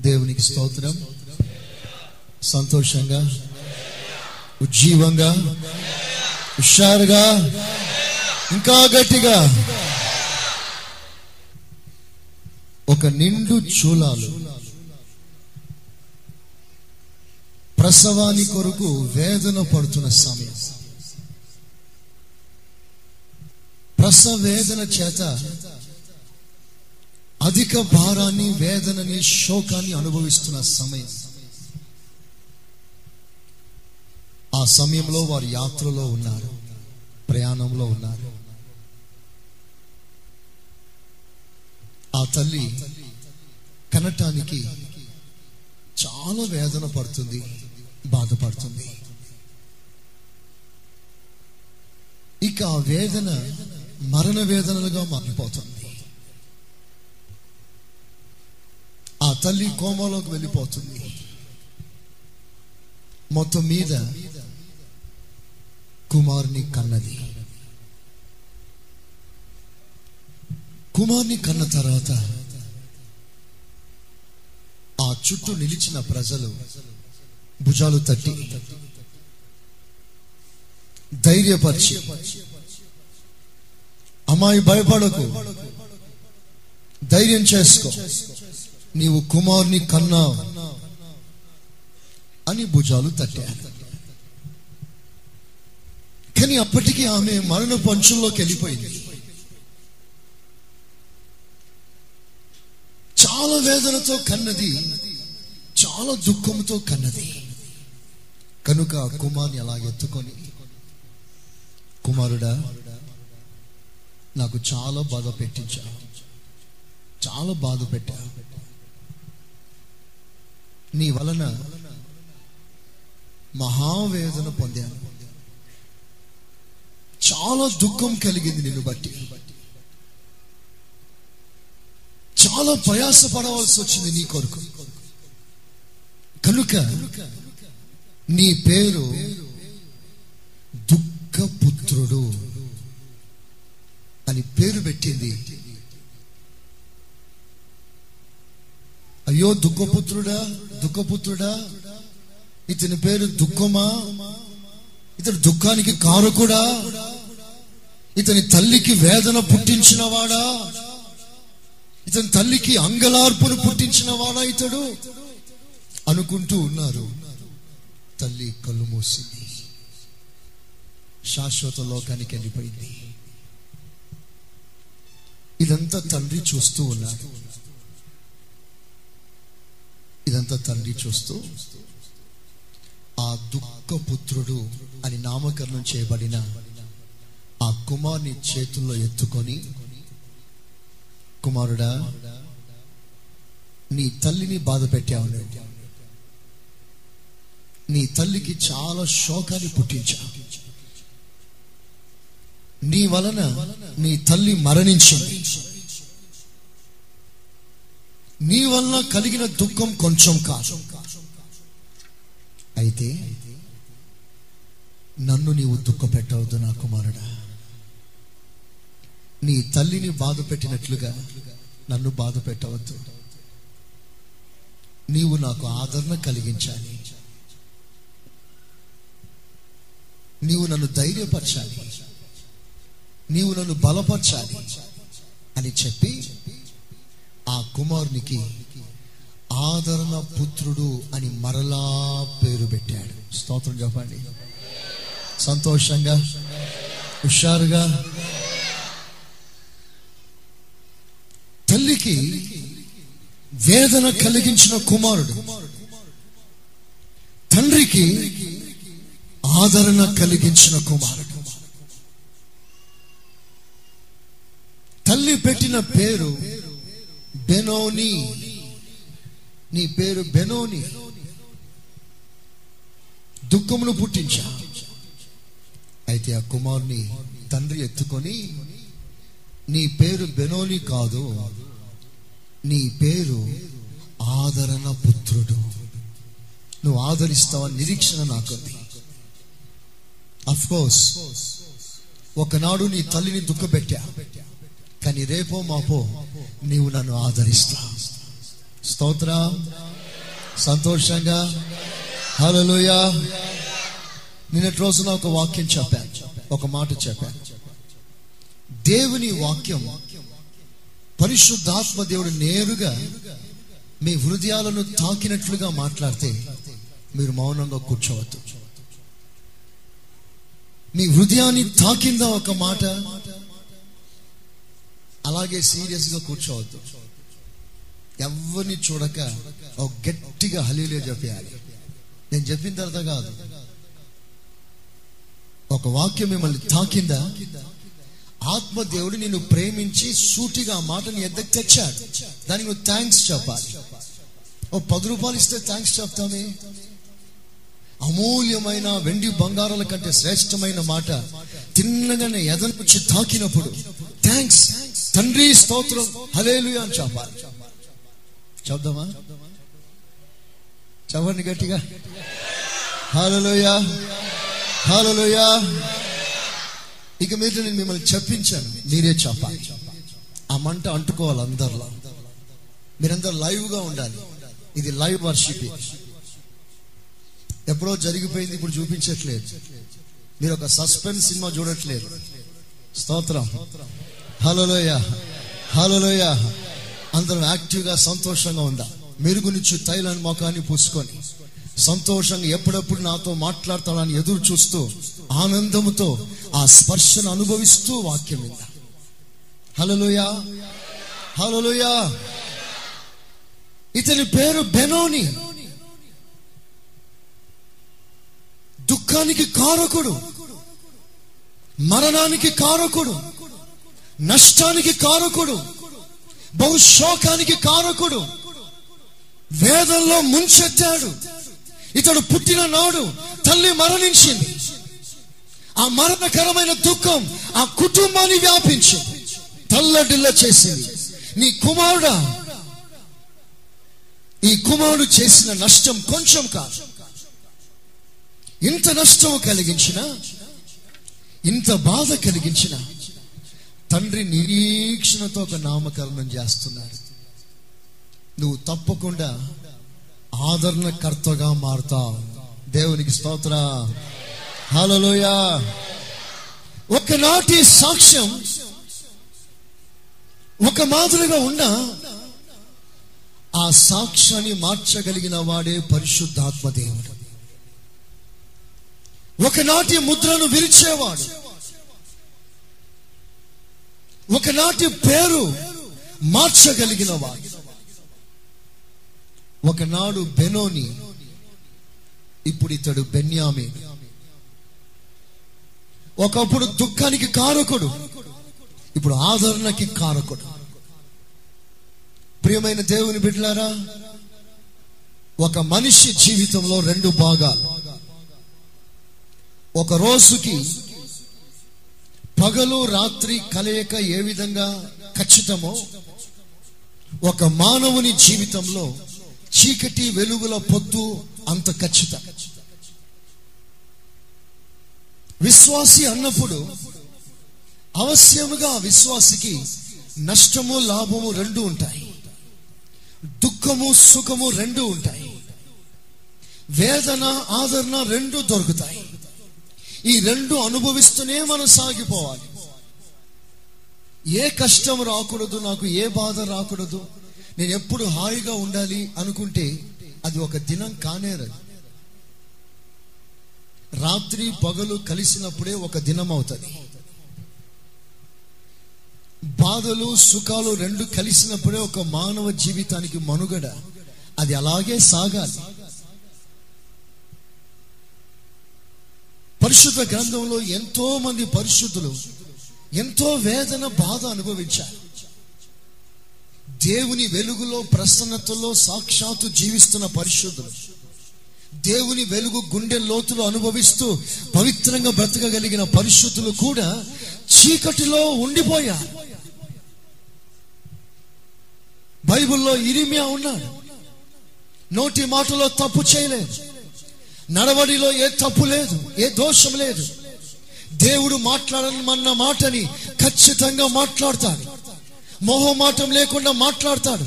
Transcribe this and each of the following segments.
దేవునికి స్తోత్రం. సంతోషంగా ఉజ్జీవంగా హుషారుగా ఇంకా గట్టిగా ఒక నిండు చూలాలు ప్రసవాని కొరకు వేదన పడుతున్న సమయం. ప్రసవేదన చేత అధిక భారాన్ని వేదనని శోకాన్ని అనుభవిస్తున్న సమయం. ఆ సమయంలో వారు యాత్రలో ఉన్నారు ప్రయాణంలో ఉన్నారు. ఆ తల్లి కనటానికి చాలా వేదన పడుతుంది బాధపడుతుంది. ఇక ఆ వేదన మరణ వేదనలుగా మారిపోతుంది. ఆ తల్లి కోమలోకి వెళ్ళిపోతుంది మొత్తం మీద కుమారుని కన్నది కుమార్ని కన్న తర్వాత ఆ చుట్టూ నిలిచిన ప్రజలు భుజాలు తట్టి ధైర్యపరిచి అమ్మాయి భయపడకు. ధైర్యం చేసుకో. నీవు కుమార్ని కన్నా అని భుజాలు తట్టారు కానీ అప్పటికి ఆమె మరణ పంచుల్లోకి వెళ్ళిపోయింది. చాలా వేదనతో కన్నది చాలా దుఃఖంతో కన్నది. కనుక కుమార్ని అలా ఎత్తుకొని కుమారుడా నాకు చాలా బాధ పెట్టించా. చాలా బాధ పెట్టా. నీ వలన మహావేదన పొందాను. చాలా దుఃఖం కలిగింది నిన్ను బట్టి. చాలా ప్రయాస పడవలసి వచ్చింది నీ కొరకు. కనుక నీ పేరు దుఃఖపుత్రుడు అని పేరు పెట్టింది. అయ్యో దుఃఖపుత్రుడా దుఃఖపుత్రుడా ఇతని పేరు దుఃఖమా? ఇతడు దుఃఖానికి కారకుడా? ఇతని తల్లికి వేదన పుట్టించిన వాడా? ఇతని తల్లికి అంగలార్పును పుట్టించిన వాడా ఇతడు? అనుకుంటూ ఉన్నారు. తల్లి కళ్ళు మూసింది. శాశ్వత లోకానికి వెళ్ళిపోయింది. ఇదంతా తండ్రి చూస్తూ ఉన్నారు. ఇదంతా తండ్రి చూస్తూ ఆ దుఃఖపుత్రుడు అని నామకరణం చేయబడిన ఆ కుమార్ని చేతుల్లో ఎత్తుకొని కుమారుడా నీ తల్లిని బాధ పెట్టావు నీ తల్లికి చాలా శోకాన్ని పుట్టించా నీ వలన నీ తల్లి మరణించింది. నీ వలన కలిగిన దుఃఖం కొంచెం కాదు. అయితే నన్ను నీవు దుఃఖ పెట్టవద్దు నా కుమారుడా. నీ తల్లిని బాధ పెట్టినట్లుగా నన్ను బాధ పెట్టవద్దు నీవు నాకు ఆదరణ కలిగించాలి. నీవు నన్ను ధైర్యపరచాలి. నీవు నన్ను బలపరచాలి అని చెప్పి ఆ కుమారునికి ఆదరణ పుత్రుడు అని మరలా పేరు పెట్టాడు. స్తోత్రం చెప్పండి. సంతోషంగా హుషారుగా తల్లికి వేదన కలిగించిన కుమారుడు తండ్రికి ఆదరణ కలిగించిన కుమారుడు. తల్లి పెట్టిన పేరు బెనోని నీ పేరు బెనోని. దుఃఖమును పుట్టించా. అయితే ఆ కుమారుని తండ్రి ఎత్తుకొని నీ పేరు బెనోని కాదు నీ పేరు ఆదరణ పుత్రుడు. నువ్వు ఆదరిస్తావని నిరీక్షణ నాకుంది. అఫ్ కోర్స్ ఒకనాడు నీ తల్లిని దుఃఖపెట్టా. కానీ రేపో మాపో నీవు నన్ను ఆదరిస్తా స్తోత్ర. సంతోషంగా. హలోయా నిన్నటి రోజున ఒక వాక్యం చెప్పాను. ఒక మాట చెప్పాను. దేవుని వాక్యం పరిశుద్ధాత్మ దేవుడు నేరుగా మీ హృదయాలను తాకినట్లుగా మాట్లాడితే మీరు మౌనంగా కూర్చోవద్దు. మీ హృదయాన్ని తాకిందా ఒక మాట? అలాగే సీరియస్గా కూర్చోవద్దు. ఎవరిని చూడక ఒక గట్టిగా హలీలే చెప్పేయాలి. నేను చెప్పిన తర్వాత కాదు. ఒక వాక్యం మిమ్మల్ని తాకిందా? ఆత్మదేవుడు నిన్ను ప్రేమించి సూటిగా ఆ మాటని ఎద్దకు తెచ్చాడు. దానికి నువ్వు థ్యాంక్స్ చెప్పాలి. ఓ పది రూపాయలు ఇస్తే థ్యాంక్స్ చెప్తామే? అమూల్యమైన వెండి బంగారాల కంటే శ్రేష్టమైన మాట తిన్నగానే ఎదను తాకినప్పుడు థ్యాంక్స్ తండ్రి స్తోత్రం. హలేలు అని చెప్పాలి. చెప్దామా? చెప్పండి గట్టిగా. హాలలోయ హాలలోయ ఇక మీద నేను మిమ్మల్ని చెప్పించాను. మీరే చెప్పాలి. ఆ మంట అంటుకోవాలి అందరిలో. మీరందరూ లైవ్గా ఉండాలి. ఇది లైవ్ వర్షిప్. ఎప్పుడో జరిగిపోయింది ఇప్పుడు చూపించట్లేదు. మీరు ఒక సస్పెన్స్ సినిమా చూడట్లేదు. స్తోత్రం. హలోయ హలోయ అందరం యాక్టివ్గా సంతోషంగా ఉందా? మెరుగునిచ్చు తైలాన్ని మొఖాన్ని పూసుకొని సంతోషంగా ఎప్పుడప్పుడు నాతో మాట్లాడతాడని ఎదురు చూస్తూ ఆనందముతో ఆ స్పర్శను అనుభవిస్తూ వాక్యం విందా. హలోయ హలోయ ఇతని పేరు బెనోని. దుఃఖానికి కారకుడు. మరణానికి కారకుడు. నష్టానికి కారకుడు బహుశోకానికి కారకుడు వేదంలో ముంచెత్తాడు. ఇతడు పుట్టిన నాడు తల్లి మరణించింది. ఆ మరణకరమైన దుఃఖం ఆ కుటుంబాన్ని వ్యాపించింది. తల్లడిల్ల చేసింది. నీ కుమారుడా ఈ కుమారుడు చేసిన నష్టం కొంచెం కాదు. ఇంత నష్టం కలిగించిన ఇంత బాధ కలిగించిన తండ్రి నిరీక్షణతో ఒక నామకరణం చేస్తున్నాడు నువ్వు తప్పకుండా ఆదరణకర్తగా మారుతావు. దేవునికి స్తోత్ర. హలోయా ఒకనాటి సాక్ష్యం ఒక మాదిరిగా ఉన్న ఆ సాక్ష్యాన్ని మార్చగలిగిన వాడే పరిశుద్ధాత్మ దేవుడు. ఒకనాటి ముద్రను విరిచేవాడు. ఒకనాటి పేరు మార్చగలిగిన వాడు ఒకనాడు బెనోని ఇప్పుడు ఇతడు బెన్యామి ఒకప్పుడు దుఃఖానికి కారకుడు ఇప్పుడు ఆదరణకి కారకుడు. ప్రియమైన దేవుని బిడ్డలారా ఒక మనిషి జీవితంలో రెండు భాగాలు. ఒక రోజుకి పగలు రాత్రి కలయిక ఏ విధంగా ఖచ్చితమో ఒక మానవుని జీవితంలో చీకటి వెలుగుల పొద్దు అంత ఖచ్చితం. విశ్వాసి అన్నప్పుడు అవశ్యముగా విశ్వాసికి నష్టము లాభము రెండు ఉంటాయి. దుఃఖము సుఖము రెండు ఉంటాయి. వేదన ఆదరణ రెండు దొరుకుతాయి. ఈ రెండు అనుభవిస్తూనే మనం సాగిపోవాలి. ఏ కష్టం రాకూడదు నాకు ఏ బాధ రాకూడదు నేను ఎప్పుడు హాయిగా ఉండాలి అనుకుంటే అది ఒక దినం కానేరదు రాత్రి పగలు కలిసినప్పుడే ఒక దినం అవుతుంది. బాధలు సుఖాలు రెండు కలిసినప్పుడే ఒక మానవ జీవితానికి మనుగడ. అది అలాగే సాగాలి. పరిశుద్ధ గ్రంథంలో ఎంతో మంది పరిశుద్ధులు ఎంతో వేదన బాధ అనుభవించారు. దేవుని వెలుగులో ప్రసన్నతలో సాక్షాత్తు జీవిస్తున్న పరిశుద్ధులు దేవుని వెలుగు గుండె లోతులు అనుభవిస్తూ పవిత్రంగా బ్రతకగలిగిన పరిశుద్ధులు కూడా చీకటిలో ఉండిపోయారు. బైబిల్లో ఇరిమియా ఉన్నాడు. నోటి మాటలో తప్పు చేయలేదు. నడవడిలో ఏ తప్పు లేదు ఏ దోషం లేదు. దేవుడు మాట్లాడమన్న మాటని ఖచ్చితంగా మాట్లాడతాడు. మొహమాటం లేకుండా మాట్లాడతాడు.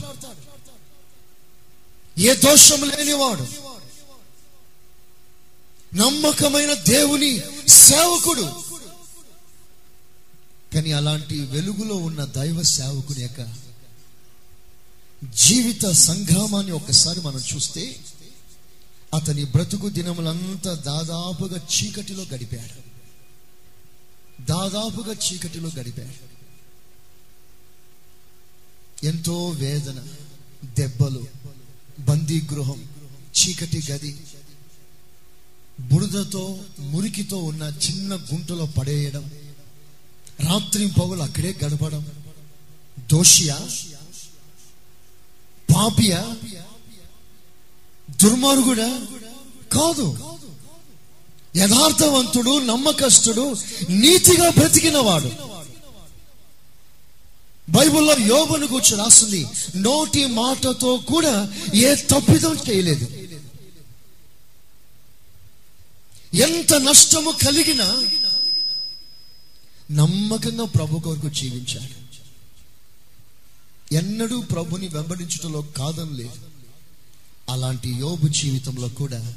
ఏ దోషం లేనివాడు. నమ్మకమైన దేవుని సేవకుడు. కానీ అలాంటి వెలుగులో ఉన్న దైవ సేవకుని యొక్క జీవిత సంగ్రామాన్ని ఒకసారి మనం చూస్తే అతని బ్రతుకు దినములంతా దాదాపుగా చీకటిలో గడిపాడు. దాదాపుగా చీకటిలో గడిపాడు. ఎంతో వేదన దెబ్బలు బందీ గృహం చీకటి గది బురదతో మురికితో ఉన్న చిన్న గుంటలో పడేయడం రాత్రి పగులు అక్కడే గడపడం దోషియా? పాపియా? దుర్మార్గుడా? కాదు. యథార్థవంతుడు నమ్మకస్తుడు నీతిగా బ్రతికినవాడు. బైబిల్లో యోబును కూర్చొని రాస్తుంది. నోటి మాటతో కూడా ఏ తప్పిదం చేయలేదు. ఎంత నష్టము కలిగినా నమ్మకంగా ప్రభు కొరకు జీవించాడు. ఎన్నడూ ప్రభుని వెంబడించడంలో కాదని లేదు అలాంటి యోబు జీవితంలో కూడా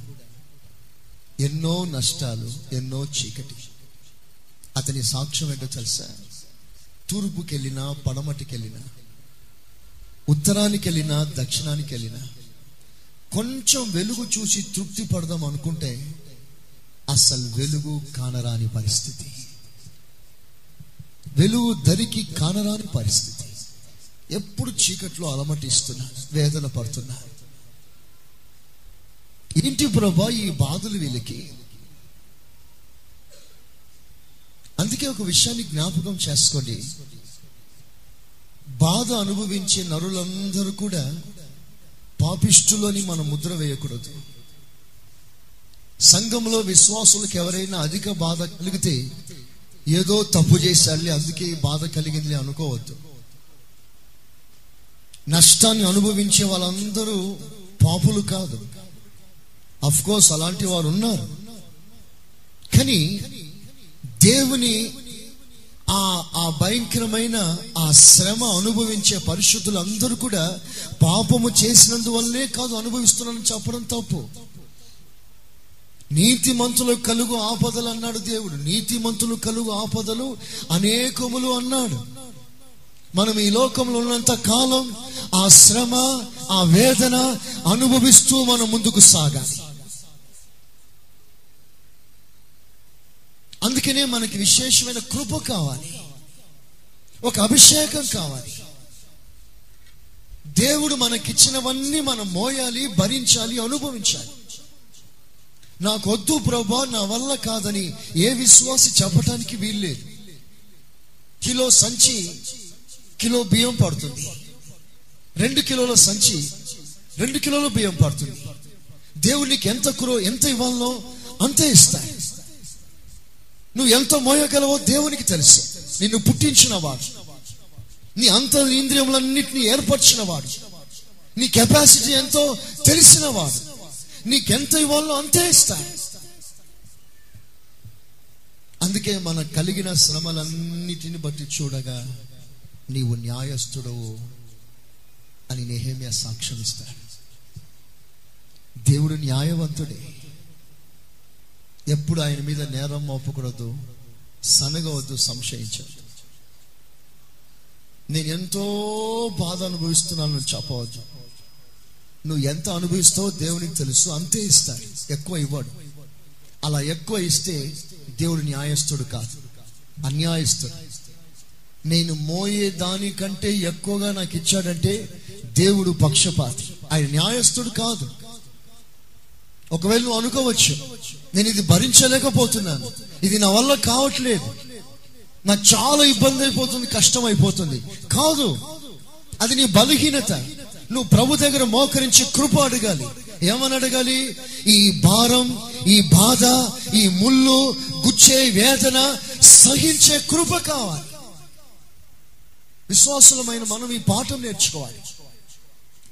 ఎన్నో నష్టాలు ఎన్నో చీకటి. అతని సాక్ష్యం ఏంటో తెలుసా? తూర్పుకి వెళ్ళినా పడమటికి వెళ్ళినా ఉత్తరానికి వెళ్ళినా దక్షిణానికి వెళ్ళినా కొంచెం వెలుగు చూసి తృప్తి పడదాం అనుకుంటే అసలు వెలుగు కానరాని పరిస్థితి. వెలుగు దరికి కానరాని పరిస్థితి. ఎప్పుడు చీకట్లో అలమటిస్తున్నా వేదన పడుతున్నా. ఏంటి ప్రభా ఈ బాధలు వీళ్ళకి? అందుకే ఒక విషయాన్ని జ్ఞాపకం చేసుకోండి. బాధ అనుభవించే నరులందరూ కూడా పాపిష్టులోని మనం ముద్ర వేయకూడదు. సంఘంలో విశ్వాసులకు ఎవరైనా అధిక బాధ కలిగితే ఏదో తప్పు చేశాలి అందుకే ఈ బాధ కలిగింది అనుకోవద్దు. నష్టాన్ని అనుభవించే వాళ్ళందరూ పాపులు కాదు. అఫ్ కోర్స్ అలాంటి వారు ఉన్నారు. కానీ దేవుని ఆ ఆ భయంకరమైన ఆ శ్రమ అనుభవించే పరిశుద్ధులు అందరూ కూడా పాపము చేసినందువల్లే కాదు అనుభవిస్తున్నారని చెప్పడం తప్పు. నీతిమంతులు కలుగు ఆపదలు అన్నాడు దేవుడు. నీతి మంతులు కలుగు ఆపదలు అనేకములు అన్నాడు. మనం ఈ లోకంలో ఉన్నంత కాలం ఆ శ్రమ ఆ వేదన అనుభవిస్తూ మనం ముందుకు సాగాలి. అందుకనే మనకి విశేషమైన కృప కావాలి. ఒక అభిషేకం కావాలి. దేవుడు మనకిచ్చినవన్నీ మనం మోయాలి భరించాలి అనుభవించాలి. నాకు వద్దు ప్రభా నా వల్ల కాదని ఏ విశ్వాసి చెప్పటానికి వీల్లేదు. కిలో సంచి కిలో బియ్యం పడుతుంది. రెండు కిలోల సంచి రెండు కిలోల బియ్యం పడుతుంది. దేవుడికి ఎంత కురో ఎంత ఇవ్వాలో అంతే ఇస్తాయి నువ్వు ఎంత మోయగలవో దేవునికి తెలుసు. నిన్ను పుట్టించిన వాడు నీ అంత ఇంద్రియములన్నింటినీ ఏర్పరిచిన వాడు నీ కెపాసిటీ ఎంతో తెలిసిన వాడు నీకెంత ఇవ్వాలో అంతే ఇస్తాడు. అందుకే మన కలిగిన శ్రమలన్నిటిని బట్టి చూడగా నీవు న్యాయస్థుడవు అని నెహేమియా సాక్ష్యం ఇస్తాడు దేవుడు న్యాయవంతుడే. ఎప్పుడు ఆయన మీద నేరం మోపకూడదు సనగవద్దు సంశయించవద్దు. నేను ఎంతో బాధ అనుభవిస్తున్నాను చెప్పవద్దు. నువ్వు ఎంత అనుభవిస్తావో దేవునికి తెలుసు అంతే ఇస్తాడు ఎక్కువ ఇవ్వడు. అలా ఎక్కువ ఇస్తే దేవుడు న్యాయస్తుడు కాదు అన్యాయస్తుడు నేను మోయే దానికంటే ఎక్కువగా నాకు ఇచ్చాడంటే దేవుడు పక్షపాతి ఆయన న్యాయస్తుడు కాదు. ఒకవేళ నువ్వు అనుకోవచ్చు నేను ఇది భరించలేకపోతున్నాను ఇది నా వల్ల కావట్లేదు. నాకు చాలా ఇబ్బంది అయిపోతుంది కష్టం అయిపోతుంది. కాదు అది నీ బలహీనత. నువ్వు ప్రభు దగ్గర మోకరించి కృప అడగాలి. ఏమని అడగాలి? ఈ భారం ఈ బాధ ఈ ముళ్ళు గుచ్చే వేదన సహించే కృప కావాలి. విశ్వాసులమైన మనం ఈ పాఠం నేర్చుకోవాలి.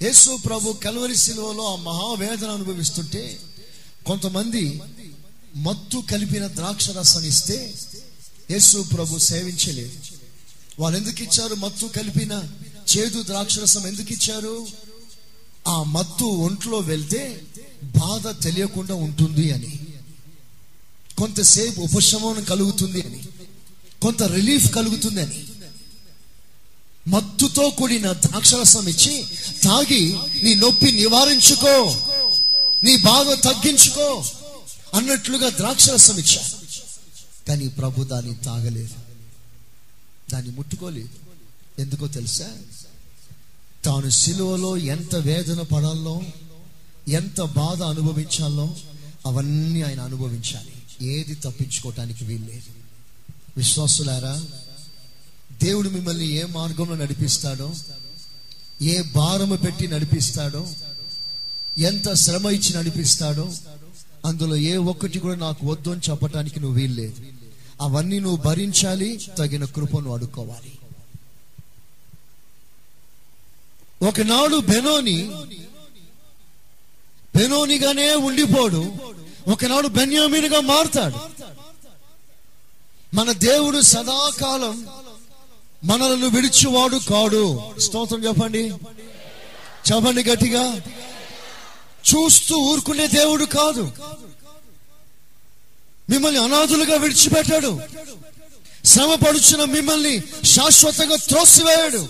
యేసు ప్రభు కలవరి శిలువలో ఆ మహావేదన అనుభవిస్తుంటే కొంతమంది మత్తు కలిపిన ద్రాక్ష రసాన్ని ఇస్తే యేసు ప్రభు సేవించలేదు. వాళ్ళు ఎందుకు ఇచ్చారు మత్తు కలిపిన చేదు ద్రాక్ష రసం ఎందుకు ఇచ్చారు? ఆ మత్తు ఒంట్లో వెళ్తే బాధ తెలియకుండా ఉంటుంది అని. కొంతసేపు ఉపశమనం కలుగుతుంది అని. కొంత రిలీఫ్ కలుగుతుంది అని. మత్తుతో కూడిన ద్రాక్షరసం ఇచ్చి తాగి నీ నొప్పి నివారించుకో. నీ బాధ తగ్గించుకో అన్నట్లుగా ద్రాక్షరసం ఇచ్చా. కానీ ప్రభు దాన్ని తాగలేదు. దాన్ని ముట్టుకోలేదు. ఎందుకో తెలుసా? తాను సిలువలో ఎంత వేదన పడాలో ఎంత బాధ అనుభవించాలో అవన్నీ ఆయన అనుభవించాలి. ఏది తప్పించుకోవటానికి వీల్లేదు. విశ్వాసులారా దేవుడు మిమ్మల్ని ఏ మార్గంలో నడిపిస్తాడో ఏ భారము పెట్టి నడిపిస్తాడో ఎంత శ్రమ ఇచ్చి నడిపిస్తాడో అందులో ఏ ఒక్కటి కూడా నాకు వద్దు అని చెప్పటానికి నువ్వు వీల్లేదు. అవన్నీ నువ్వు భరించాలి తగిన కృపను అడుక్కోవాలి. ఒకనాడు బెనోని బెనోనిగానే ఉండిపోడు. ఒకనాడు బెన్యామీనుగా మారుతాడు. మన దేవుడు సదాకాలం మనలను విడిచివాడు కాడు. స్తోత్రం చెప్పండి. చెప్పండి గట్టిగా. చూస్తూ ఊరుకునే దేవుడు కాదు. మిమ్మల్ని అనాథులుగా విడిచిపెట్టాడు. శ్రమపడుచున్న మిమ్మల్ని శాశ్వతంగా త్రోసివేయాడు.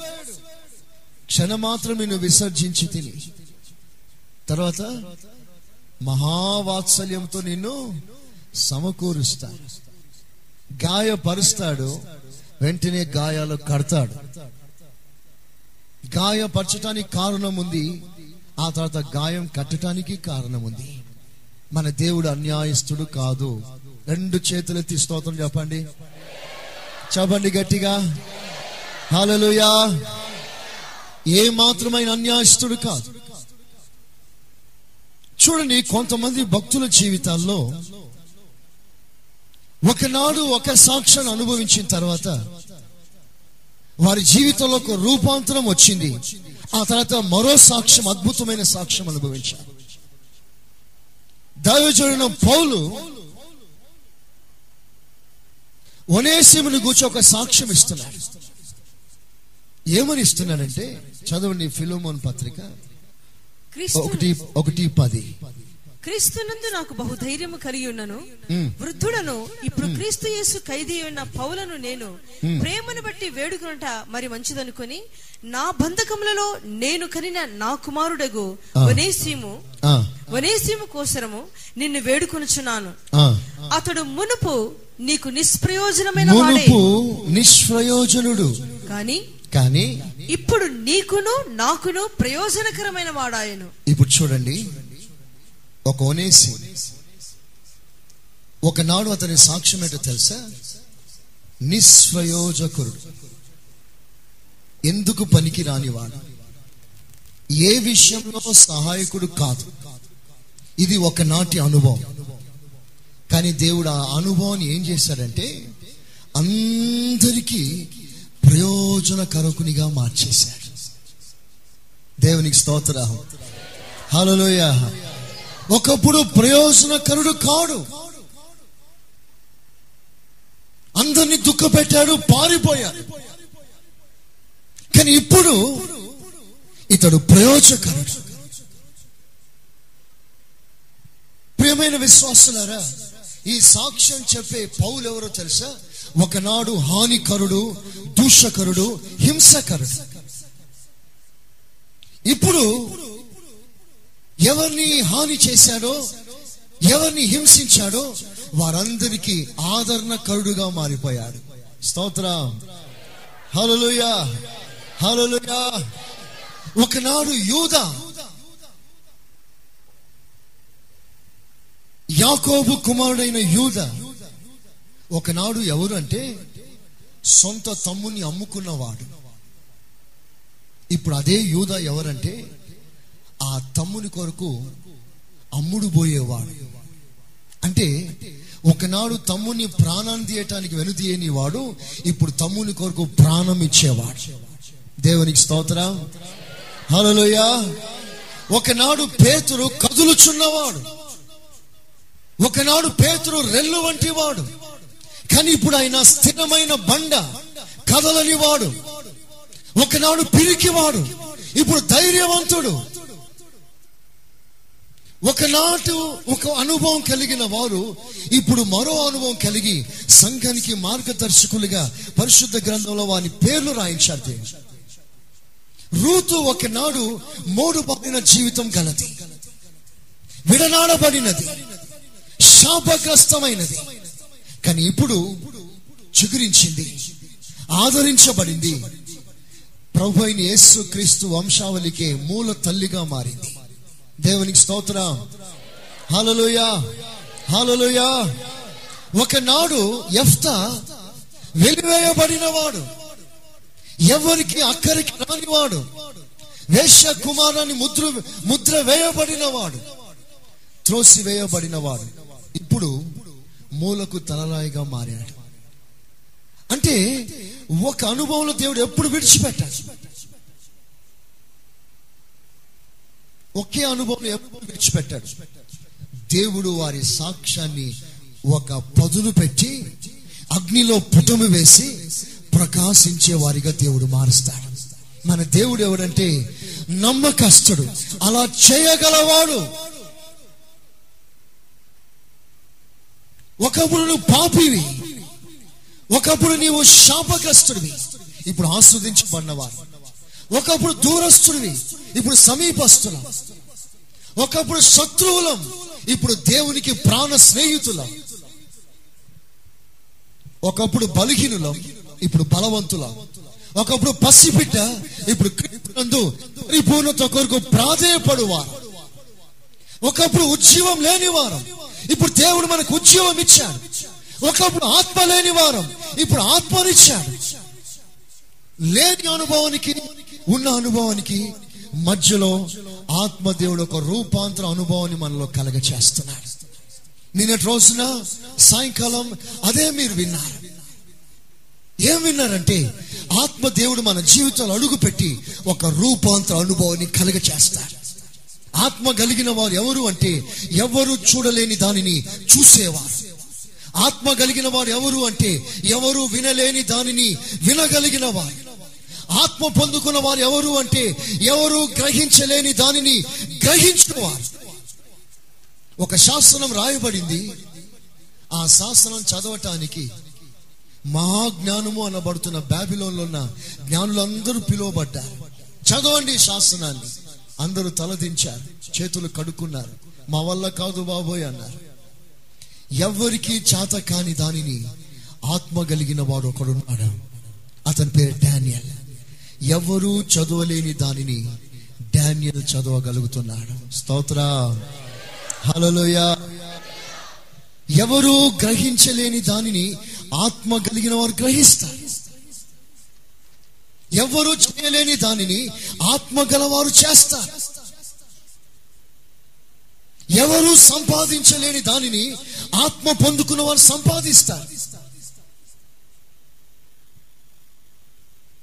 క్షణమాత్రం నిన్ను విసర్జించి తిని. తర్వాత మహావాత్సల్యంతో నిన్ను సమకూరుస్తాడు. గాయపరుస్తాడు. వెంటనే గాయాలు కడతాడు. గాయపరచటానికి కారణం ఉంది. ఆ తర్వాత గాయం కట్టడానికి కారణం ఉంది మన దేవుడు అన్యాయస్తుడు కాదు. రెండు చేతులెత్తి స్తోత్రం చెప్పండి. చెప్పండి గట్టిగా. హల్లెలూయా. ఏ మాత్రమైన అన్యాయస్తుడు కాదు. చూడండి కొంతమంది భక్తుల జీవితాల్లో ఒకనాడు ఒక సాక్ష్యాన్ని అనుభవించిన తర్వాత వారి జీవితంలో ఒక రూపాంతరం వచ్చింది. ఆ తర్వాత మరో సాక్ష్యం అద్భుతమైన సాక్ష్యం అనుభవించారు దైవజనుడు పౌలు ఒనేసిముని గూర్చి ఒక సాక్ష్యం ఇస్తున్నాడు. ఏమని ఇస్తున్నాడంటే చదవండి ఫిలోమోన్ పత్రిక ఒకటి ఒకటి పది. క్రీస్తునందు నాకు బహుధైర్యము కలిగి ఉన్నను. వృద్ధుడను ఇప్పుడు క్రీస్తు యేసు ఖైదీ ఉన్న పౌలను నేను ప్రేమను బట్టి వేడుకునుట మరి మంచిదనుకొని నా బంధకములలో నేను కనిన నా కుమారుడగు. వనేసీము వనేసీము కోసరము నిన్ను వేడుకొనుచున్నాను. అతడు మునుపు నీకు నిష్ప్రయోజనమైన మునుపు నిష్ప్రయోజనుడు. కాని కానీ ఇప్పుడు నీకును నాకును ప్రయోజనకరమైన వాడాయను. ఇప్పుడు చూడండి. ఒక ఒనేసి ఒకనాడు అతని సాక్ష్యం ఏంటో తెలుసా? నిస్వయోజకుడు. ఎందుకు పనికి రానివాడు ఏ విషయంలో సహాయకుడు కాదు. ఇది ఒకనాటి అనుభవం. కానీ దేవుడు ఆ అనుభవాన్ని ఏం చేశాడంటే అందరికీ ప్రయోజనకరకునిగా మార్చేశాడు. దేవునికి స్తోత్రాహం హలోయ ఒకప్పుడు ప్రయోజనకరుడు కాడు. అందరినీ దుఃఖపెట్టాడు పారిపోయాడు. కానీ ఇప్పుడు ఇతడు ప్రయోజకరుడు. ప్రియమైన విశ్వాసులారా ఈ సాక్ష్యం చెప్పే పౌలు ఎవరో తెలుసా? ఒకనాడు హానికరుడు దూషకరుడు హింసకరుడు. ఇప్పుడు ఎవరిని హాని చేశాడో ఎవరిని హింసించాడో వారందరికీ ఆదరణకరుడుగా మారిపోయాడు. స్తోత్రం. హలోయా హలోయా ఒకనాడు యూద యాకోబు కుమారుడైన యూద ఒకనాడు ఎవరు అంటే సొంత తమ్ముని అమ్ముకున్నవాడు. ఇప్పుడు అదే యూద ఎవరంటే ఆ తమ్ముని కొరకు అమ్ముడు పోయేవాడు. అంటే ఒకనాడు తమ్ముని ప్రాణాన్ని తీయటానికి వెనుదీయని వాడు ఇప్పుడు తమ్ముని కొరకు ప్రాణం ఇచ్చేవాడు. దేవునికి స్తోత్ర. హలోయా ఒకనాడు పేతురు కదులుచున్నవాడు. ఒకనాడు పేతురు రెల్లు వంటి వాడు కానీ ఇప్పుడు ఆయన స్థిరమైన బండ కదలని వాడు ఒకనాడు పిరికివాడు. ఇప్పుడు ధైర్యవంతుడు. ఒకనాటు ఒక అనుభవం కలిగిన వారు ఇప్పుడు మరో అనుభవం కలిగి సంఘానికి మార్గదర్శకులుగా పరిశుద్ధ గ్రంథంలో వారి పేర్లు రాయించారు దేవుడు. రూతు ఒకనాడు మోడుబారిన జీవితం గలది. విడనాడబడినది. శాపగ్రస్తమైనది. కానీ ఇప్పుడు చిగురించింది. ఆదరించబడింది. ప్రభు అయిన యేసు క్రీస్తు వంశావళికే మూల తల్లిగా మారింది. దేవునికి స్తోత్రం. హలోయా హలోయా ఒకనాడు ఎఫ్తా వెలివేయబడినవాడు ఎవరికి అక్కరికి రానివాడు వేష కుమారాన్ని ముద్ర ముద్ర వేయబడినవాడు త్రోసి వేయబడినవాడు ఇప్పుడు మూలకు తలరాయిగా మారాడు. అంటే ఒక అనుభవంలో దేవుడు ఎప్పుడు విడిచిపెట్టాడు? ఒకే అనుభవం ఎప్పుడు విడిచిపెట్టాడు. దేవుడు వారి సాక్ష్యాన్ని ఒక పదును పెట్టి అగ్నిలో పుటము వేసి ప్రకాశించే వారిగా దేవుడు మారుస్తాడు. మన దేవుడు ఎవడంటే నమ్మకస్తుడు. అలా చేయగలవాడు. ఒకప్పుడు నువ్వు పాపివి. ఒకప్పుడు నీవు శాపగ్రస్తుడివి. ఇప్పుడు ఆస్వాదించబడినవారు ఒకప్పుడు దూరస్తుడివి ఇప్పుడు సమీపస్తులం. ఒకప్పుడు శత్రువులం ఇప్పుడు దేవునికి ప్రాణ స్నేహితులం. ఒకప్పుడు బలహీనులం ఇప్పుడు బలవంతులం. ఒకప్పుడు పసిబిడ్డ ఇప్పుడు క్రీస్తునందు పరిపూర్ణత కొరకు ప్రాధేయపడువారు. ఒకప్పుడు ఉద్యమం లేని వారం ఇప్పుడు దేవుడు మనకు ఉద్యమం ఇచ్చాడు. ఒకప్పుడు ఆత్మ లేని వారం ఇప్పుడు ఆత్మనిచ్చాడు లేని అనుభవానికి ఉన్న అనుభవానికి మధ్యలో ఆత్మదేవుడు ఒక రూపాంతర అనుభవాన్ని మనలో కలగ చేస్తున్నాడు నిన్నటి రోజున సాయంకాలం అదే మీరు విన్నారు. ఏం విన్నారంటే ఆత్మదేవుడు మన జీవితంలో అడుగు పెట్టి ఒక రూపాంతర అనుభవాన్ని కలగ చేస్తాడు ఆత్మ కలిగిన వారు ఎవరు అంటే ఎవరు చూడలేని దానిని చూసేవారు. ఆత్మ కలిగిన వారు ఎవరు అంటే ఎవరు వినలేని దానిని వినగలిగిన వారు. ఆత్మ పొందుకున్న వారు ఎవరు అంటే ఎవరు గ్రహించలేని దానిని గ్రహించుకోవాలి ఒక శాసనం రాయబడింది. ఆ శాసనం చదవటానికి మహాజ్ఞానము అనబడుతున్న బ్యాబిలోన్లో ఉన్న జ్ఞానులందరూ పిలువబడ్డారు. చదవండి శాసనాన్ని. అందరూ తలదించారు చేతులు కడుక్కున్నారు. మా వల్ల కాదు బాబోయ్ అన్నారు. ఎవరికి చేత కాని దానిని ఆత్మ కలిగిన వాడు ఒకడున్నాడు అతని పేరు డానియల్. ఎవరూ చదవలేని దానిని డానియల్ చదవగలుగుతున్నాడు. స్తోత్ర. హలోయ ఎవరూ గ్రహించలేని దానిని ఆత్మ కలిగిన వారు గ్రహిస్తారు. ఎవరు చేయలేని దానిని ఆత్మ గలవారు చేస్తారు. ఎవరు సంపాదించలేని దానిని ఆత్మ పొందుకున్న వారు సంపాదిస్తారు.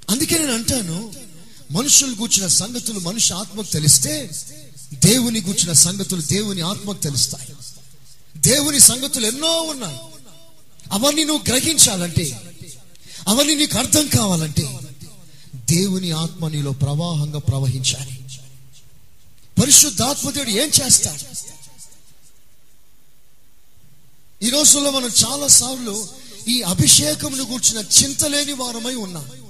అందుకే నేను అంటాను మనుషులు కూర్చున్న సంగతులు మనిషి ఆత్మకు తెలిస్తే దేవుని కూర్చున్న సంగతులు దేవుని ఆత్మకు తెలుస్తాయి. దేవుని సంగతులు ఎన్నో ఉన్నాయి. అవన్నీ నువ్వు గ్రహించాలంటే అవన్నీ నీకు అర్థం కావాలంటే దేవుని ఆత్మ నీలో ప్రవాహంగా ప్రవహించాలి. పరిశుద్ధాత్మదేవుడు ఏం చేస్తాడు? ఈ రోజుల్లో మనం చాలా సార్లు ఈ అభిషేకమును కూర్చున్న చింతలేని వారమై ఉన్నాం.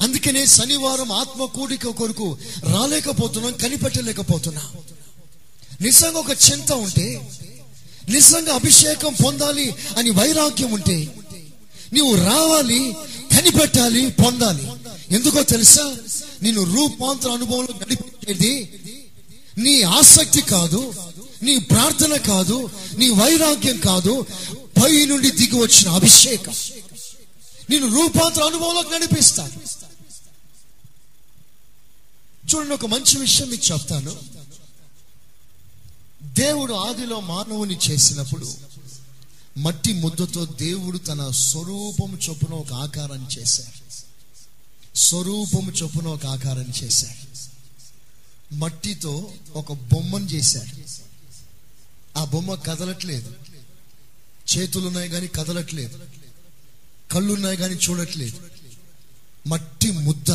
అందుకనే శనివారం ఆత్మ కూడిక కొరకు రాలేకపోతున్నాం కనిపెట్టలేకపోతున్నాం. నిజంగా ఒక చింత ఉంటే నిజంగా అభిషేకం పొందాలి అని వైరాగ్యం ఉంటే నీవు రావాలి కనిపెట్టాలి పొందాలి. ఎందుకో తెలుసా? నేను రూపాంతర అనుభవంలో నడిపించేది నీ ఆసక్తి కాదు నీ ప్రార్థన కాదు నీ వైరాగ్యం కాదు పై నుండి దిగి వచ్చిన అభిషేకం. నేను రూపాంతర అనుభవంలోకి నడిపిస్తాను. చూడండి ఒక మంచి విషయం మీకు చెప్తాను. దేవుడు ఆదిలో మానవుని చేసినప్పుడు మట్టి ముద్దతో దేవుడు తన స్వరూపము చొప్పున ఒక ఆకారం చేశాడు స్వరూపము చొప్పున ఒక ఆకారం చేశాడు మట్టితో ఒక బొమ్మను చేశాడు ఆ బొమ్మ కదలట్లేదు. చేతులున్నాయి కానీ కదలట్లేదు. కళ్ళున్నాయి కానీ చూడట్లేదు. మట్టి ముద్ద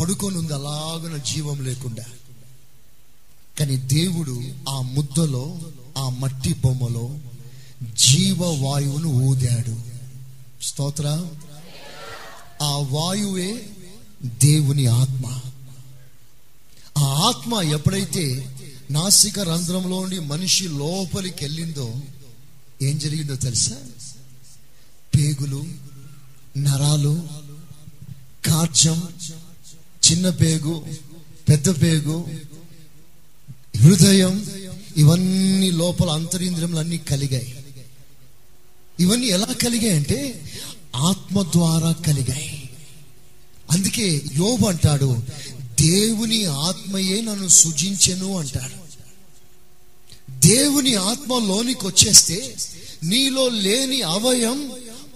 పడుకొని ఉంది అలాగున జీవం లేకుండా. కానీ దేవుడు ఆ ముద్దలో ఆ మట్టి బొమ్మలో జీవవాయువును ఊదాడు. స్తోత్ర. ఆ వాయువే దేవుని ఆత్మ. ఆ ఆత్మ ఎప్పుడైతే నాసిక రంధ్రంలో మనిషి లోపలికి వెళ్ళిందో ఏం జరిగిందో తెలుసా? పేగులు నరాలు కాచం చిన్న పేగు పెద్ద పేగు హృదయం ఇవన్నీ లోపల అంతరింద్రియములన్నీ కలిగాయి. ఇవన్నీ ఎలా కలిగాయి అంటే ఆత్మ ద్వారా కలిగాయి. అందుకే యోబు అంటాడు దేవుని ఆత్మయే నన్ను సృజించెను అంటాడు. దేవుని ఆత్మ లోనికి వచ్చేస్తే నీలో లేని అవయం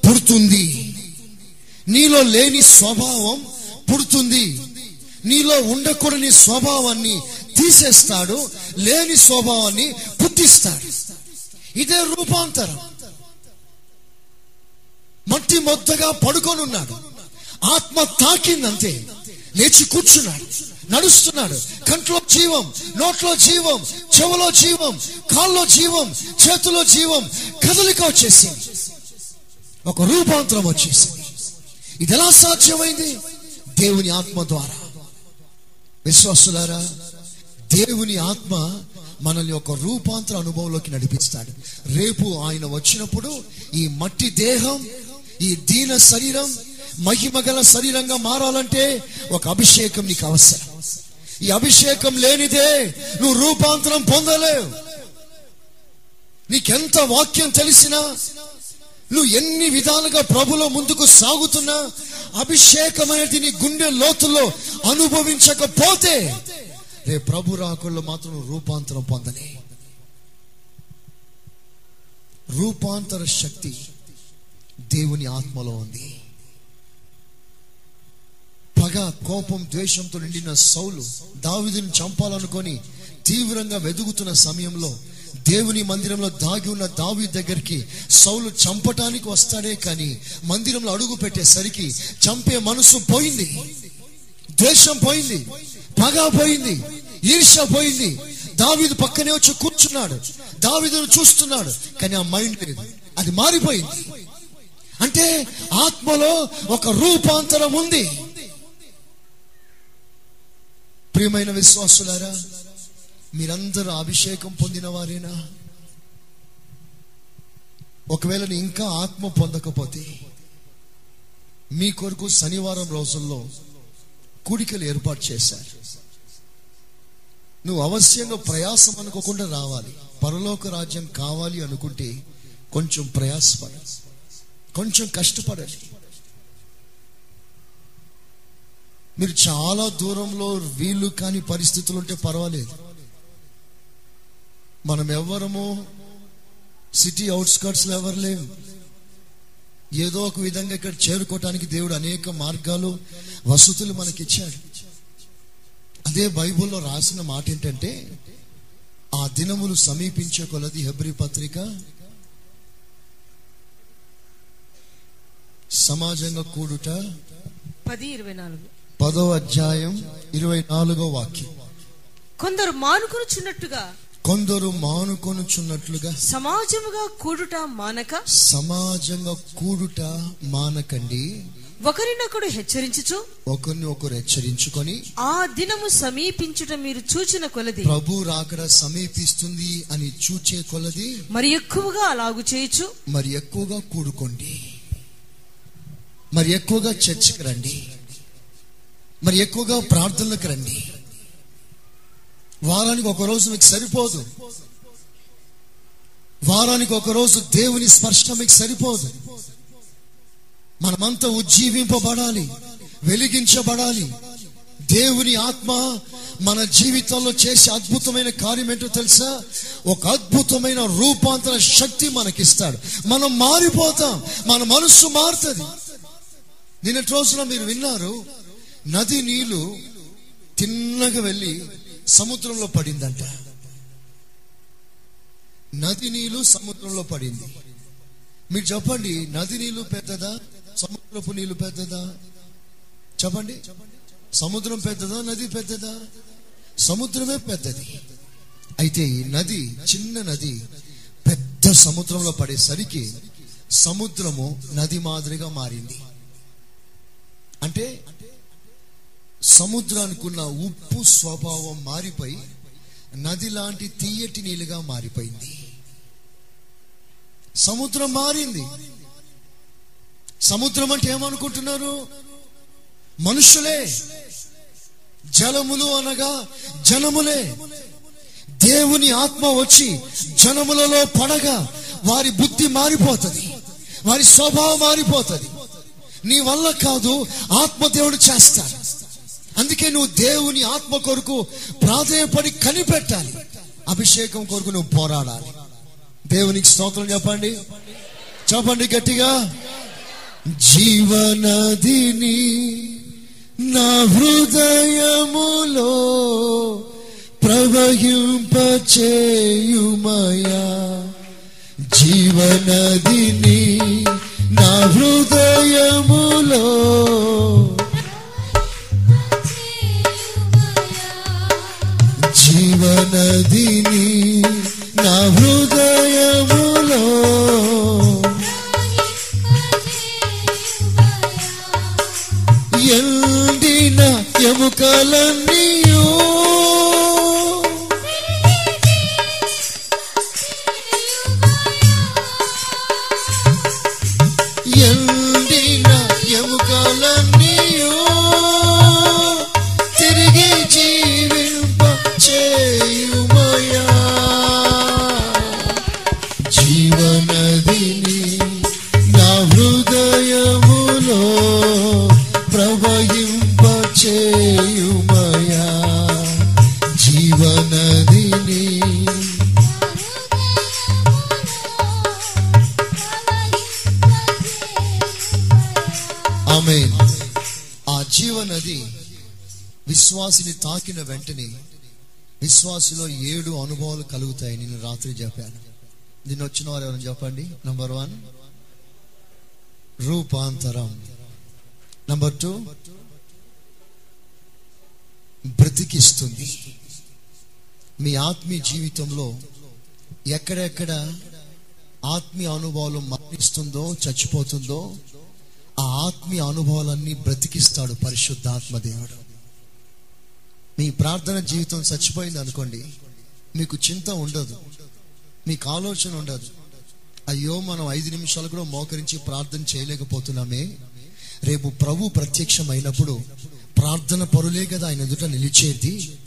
పుడుతుంది. నీలో లేని స్వభావం పుడుతుంది. నీలో ఉండకూడని స్వభావాన్ని తీసేస్తాడు లేని స్వభావాన్ని పుట్టిస్తాడు. ఇదే రూపాంతరం. మట్టి మొత్తగా పడుకొని ఉన్నాడు ఆత్మ తాకిందంతే. లేచి కూర్చున్నాడు. నడుస్తున్నాడు. కంట్లో జీవం నోట్లో జీవం చెవులో జీవం కాల్లో జీవం చేతిలో జీవం కదలిక వచ్చేసింది. ఒక రూపాంతరం వచ్చేసింది. ఇది ఎలా సాధ్యమైంది? దేవుని ఆత్మ ద్వారా. విశ్వాసులారా దేవుని ఆత్మ మనల్ని ఒక రూపాంతర అనుభవంలోకి నడిపిస్తాడు. రేపు ఆయన వచ్చినప్పుడు ఈ మట్టి దేహం ఈ దీన శరీరం మహిమగల శరీరంగా మారాలంటే ఒక అభిషేకం నీకు అవసరం. ఈ అభిషేకం లేనిదే నువ్వు రూపాంతరం పొందలేవు. నీకెంత వాక్యం తెలిసినా నువ్వు ఎన్ని విధాలుగా ప్రభులో ముందుకు సాగుతున్నా అభిషేకమైనది నీ గుండె లోతుల్లో అనుభవించకపోతే రే ప్రభు రాకుల్లో మాత్రం రూపాంతరం పొందని. రూపాంతర శక్తి దేవుని ఆత్మలో ఉంది. పగ కోపం ద్వేషంతో నిండిన సౌలు దావిదిని చంపాలనుకొని తీవ్రంగా వెదుగుతున్న సమయంలో దేవుని మందిరంలో దాగి ఉన్న దావి దగ్గరికి సౌలు చంపటానికి వస్తాడే కానీ మందిరంలో అడుగు పెట్టేసరికి చంపే మనసు పోయింది. ద్వేషం పోయింది. పగ పోయింది. ఈర్ష పోయింది. దావీదు పక్కనే వచ్చి కూర్చున్నాడు. దావీదును చూస్తున్నాడు. కానీ ఆ మైండ్ లేదు. అది మారిపోయింది. అంటే ఆత్మలో ఒక రూపాంతరం ఉంది. ప్రియమైన విశ్వాసులారా మీరందరూ అభిషేకం పొందిన వారేనా? ఒకవేళ ఇంకా ఆత్మ పొందకపోతే మీ కొరకు శనివారం రోజుల్లో కూడికలు ఏర్పాటు చేశారు. నువ్వు అవశ్యంగా ప్రయాసం అనుకోకుండా రావాలి. పరలోక రాజ్యం కావాలి అనుకుంటే కొంచెం ప్రయాసపడ. కొంచెం కష్టపడాలి మీరు చాలా దూరంలో వీళ్ళు కాని పరిస్థితులు ఉంటే పర్వాలేదు. మనం ఎవరము సిటీ అవుట్స్కర్ట్స్లో ఎవరు లేవు ఏదో ఒక విధంగా ఇక్కడ చేరుకోవటానికి దేవుడు అనేక మార్గాలు వసతులు మనకి ఇచ్చాడు అదే బైబిల్లో రాసిన మాట ఏంటంటే ఆ దినములు సమీపించే కొలది హెబ్రి పత్రిక సమాజంగా కూడుట పది ఇరవై నాలుగు. పదో అధ్యాయం ఇరవై నాలుగో వాక్యం. కొందరు మానుకొనుచున్నట్టుగా కొందరు మానుకొనుచున్నట్లుగా సమాజముగా కూడుట మానక? సమాజంగా కూడుట మానకండి. ఒకరినొకడు హెచ్చరించుచు? ఒకరిని ఒకరు హెచ్చరించుకొని ఆ దినము సమీపించుట మీరు చూచిన కొలది. ప్రభు రాకడ సమీపిస్తుంది అని చూచే కొలది. మరి ఎక్కువగా అలాగు చేయొచ్చు మరి ఎక్కువగా కూడుకోండి. మరి ఎక్కువగా చర్చికి రండి. మరి ఎక్కువగా ప్రార్థనలకు రండి. వారానికి ఒక రోజు మీకు సరిపోదు. వారానికి ఒక రోజు దేవుని స్పర్శ మీకు సరిపోదు. మనమంతా ఉజ్జీవింపబడాలి వెలిగించబడాలి. దేవుని ఆత్మ మన జీవితంలో చేసే అద్భుతమైన కార్యం ఏంటో తెలుసా? ఒక అద్భుతమైన రూపాంతర శక్తి మనకిస్తాడు. మనం మారిపోతాం మన మనస్సు మారుతుంది. నిన్నటి రోజున మీరు విన్నారు నది నీళ్ళు తిన్నగా వెళ్ళి సముద్రంలో పడిందంట. నది నీళ్ళు సముద్రంలో పడింది. మీరు చెప్పండి నది నీళ్ళు పెద్దదా? సముద్రపు నీళ్ళు పెద్దదా? చెప్పండి. సముద్రం పెద్దదా? నది పెద్దదా? సముద్రమే పెద్దది. అయితే ఈ నది చిన్న నది పెద్ద సముద్రంలో పడేసరికి సముద్రము నది మాదిరిగా మారింది. అంటే సముద్రానికి ఉన్న ఉప్పు స్వభావం మారిపోయి నది లాంటి తీయటి నీళ్ళుగా మారిపోయింది. సముద్రం మారింది. సముద్రం అంటే ఏమనుకుంటున్నారు? మనుషులే. జలములు అనగా జనములే. దేవుని ఆత్మ వచ్చి జనములలో పడగా వారి బుద్ధి మారిపోతుంది. వారి స్వభావం మారిపోతుంది. నీ వల్ల కాదు ఆత్మ దేవుడు చేస్తాడు. అందుకే నువ్వు దేవుని ఆత్మ కొరకు ప్రాధాన్యపడి కనిపెట్టాలి. అభిషేకం కొరకు నువ్వు పోరాడాలి. దేవునికి స్తోత్రం చెప్పండి. చెప్పండి గట్టిగా. జీవనదిని నా హృదయములో ప్రవహింపచేయుమయా. జీవనదిని నా హృదయములో జీవనదిని నా హృదయములో. ఎండిన ఎముకలన్నీయో తాకిన వెంటనే విశ్వాసులో ఏడు అనుభవాలు కలుగుతాయి నేను రాత్రి చెప్పాను నిన్న వచ్చిన వారు ఎవరైనా చెప్పండి? నంబర్ వన్ రూపాంతరం. నంబర్ టూ బ్రతికిస్తుంది. మీ ఆత్మీయ జీవితంలో ఎక్కడెక్కడ ఆత్మీయ అనుభవాలు మరణిస్తుందో చచ్చిపోతుందో ఆ ఆత్మీయ అనుభవాలన్నీ బ్రతికిస్తాడు పరిశుద్ధాత్మ దేవుడు. మీ ప్రార్థన జీవితం చచ్చిపోయింది అనుకోండి మీకు చింత ఉండదు మీకు ఆలోచన ఉండదు. అయ్యో మనం ఐదు నిమిషాలు కూడా మోకరించి ప్రార్థన చేయలేకపోతున్నామే. రేపు ప్రభు ప్రత్యక్షమైనప్పుడు ప్రార్థన పరులే కదా ఆయన ఎదుట నిలిచేది.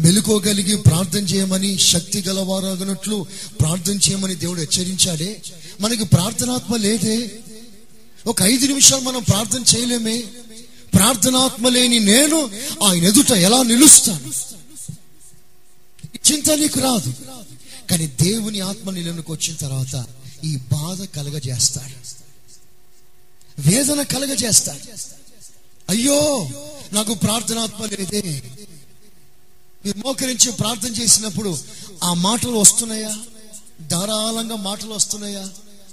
మెలుకోగలిగి ప్రార్థన చేయమని శక్తి గలవారగనట్లు ప్రార్థన చేయమని దేవుడు హెచ్చరించాడే. మనకి ప్రార్థనాత్మ లేదే. ఒక ఐదు నిమిషాలు మనం ప్రార్థన చేయలేమే. ప్రార్థనాత్మ లేని నేను ఆయన ఎదుట ఎలా నిలుస్తాను? చింత నీకు రాదు. కానీ దేవుని ఆత్మ నిలనుకు వచ్చిన తర్వాత ఈ బాధ కలగజేస్తాడు. వేదన కలగజేస్తాడు. అయ్యో నాకు ప్రార్థనాత్మ లేదే. మీరు మోకరించి ప్రార్థన చేసినప్పుడు ఆ మాటలు వస్తున్నాయా? ధారాళంగా మాటలు వస్తున్నాయా?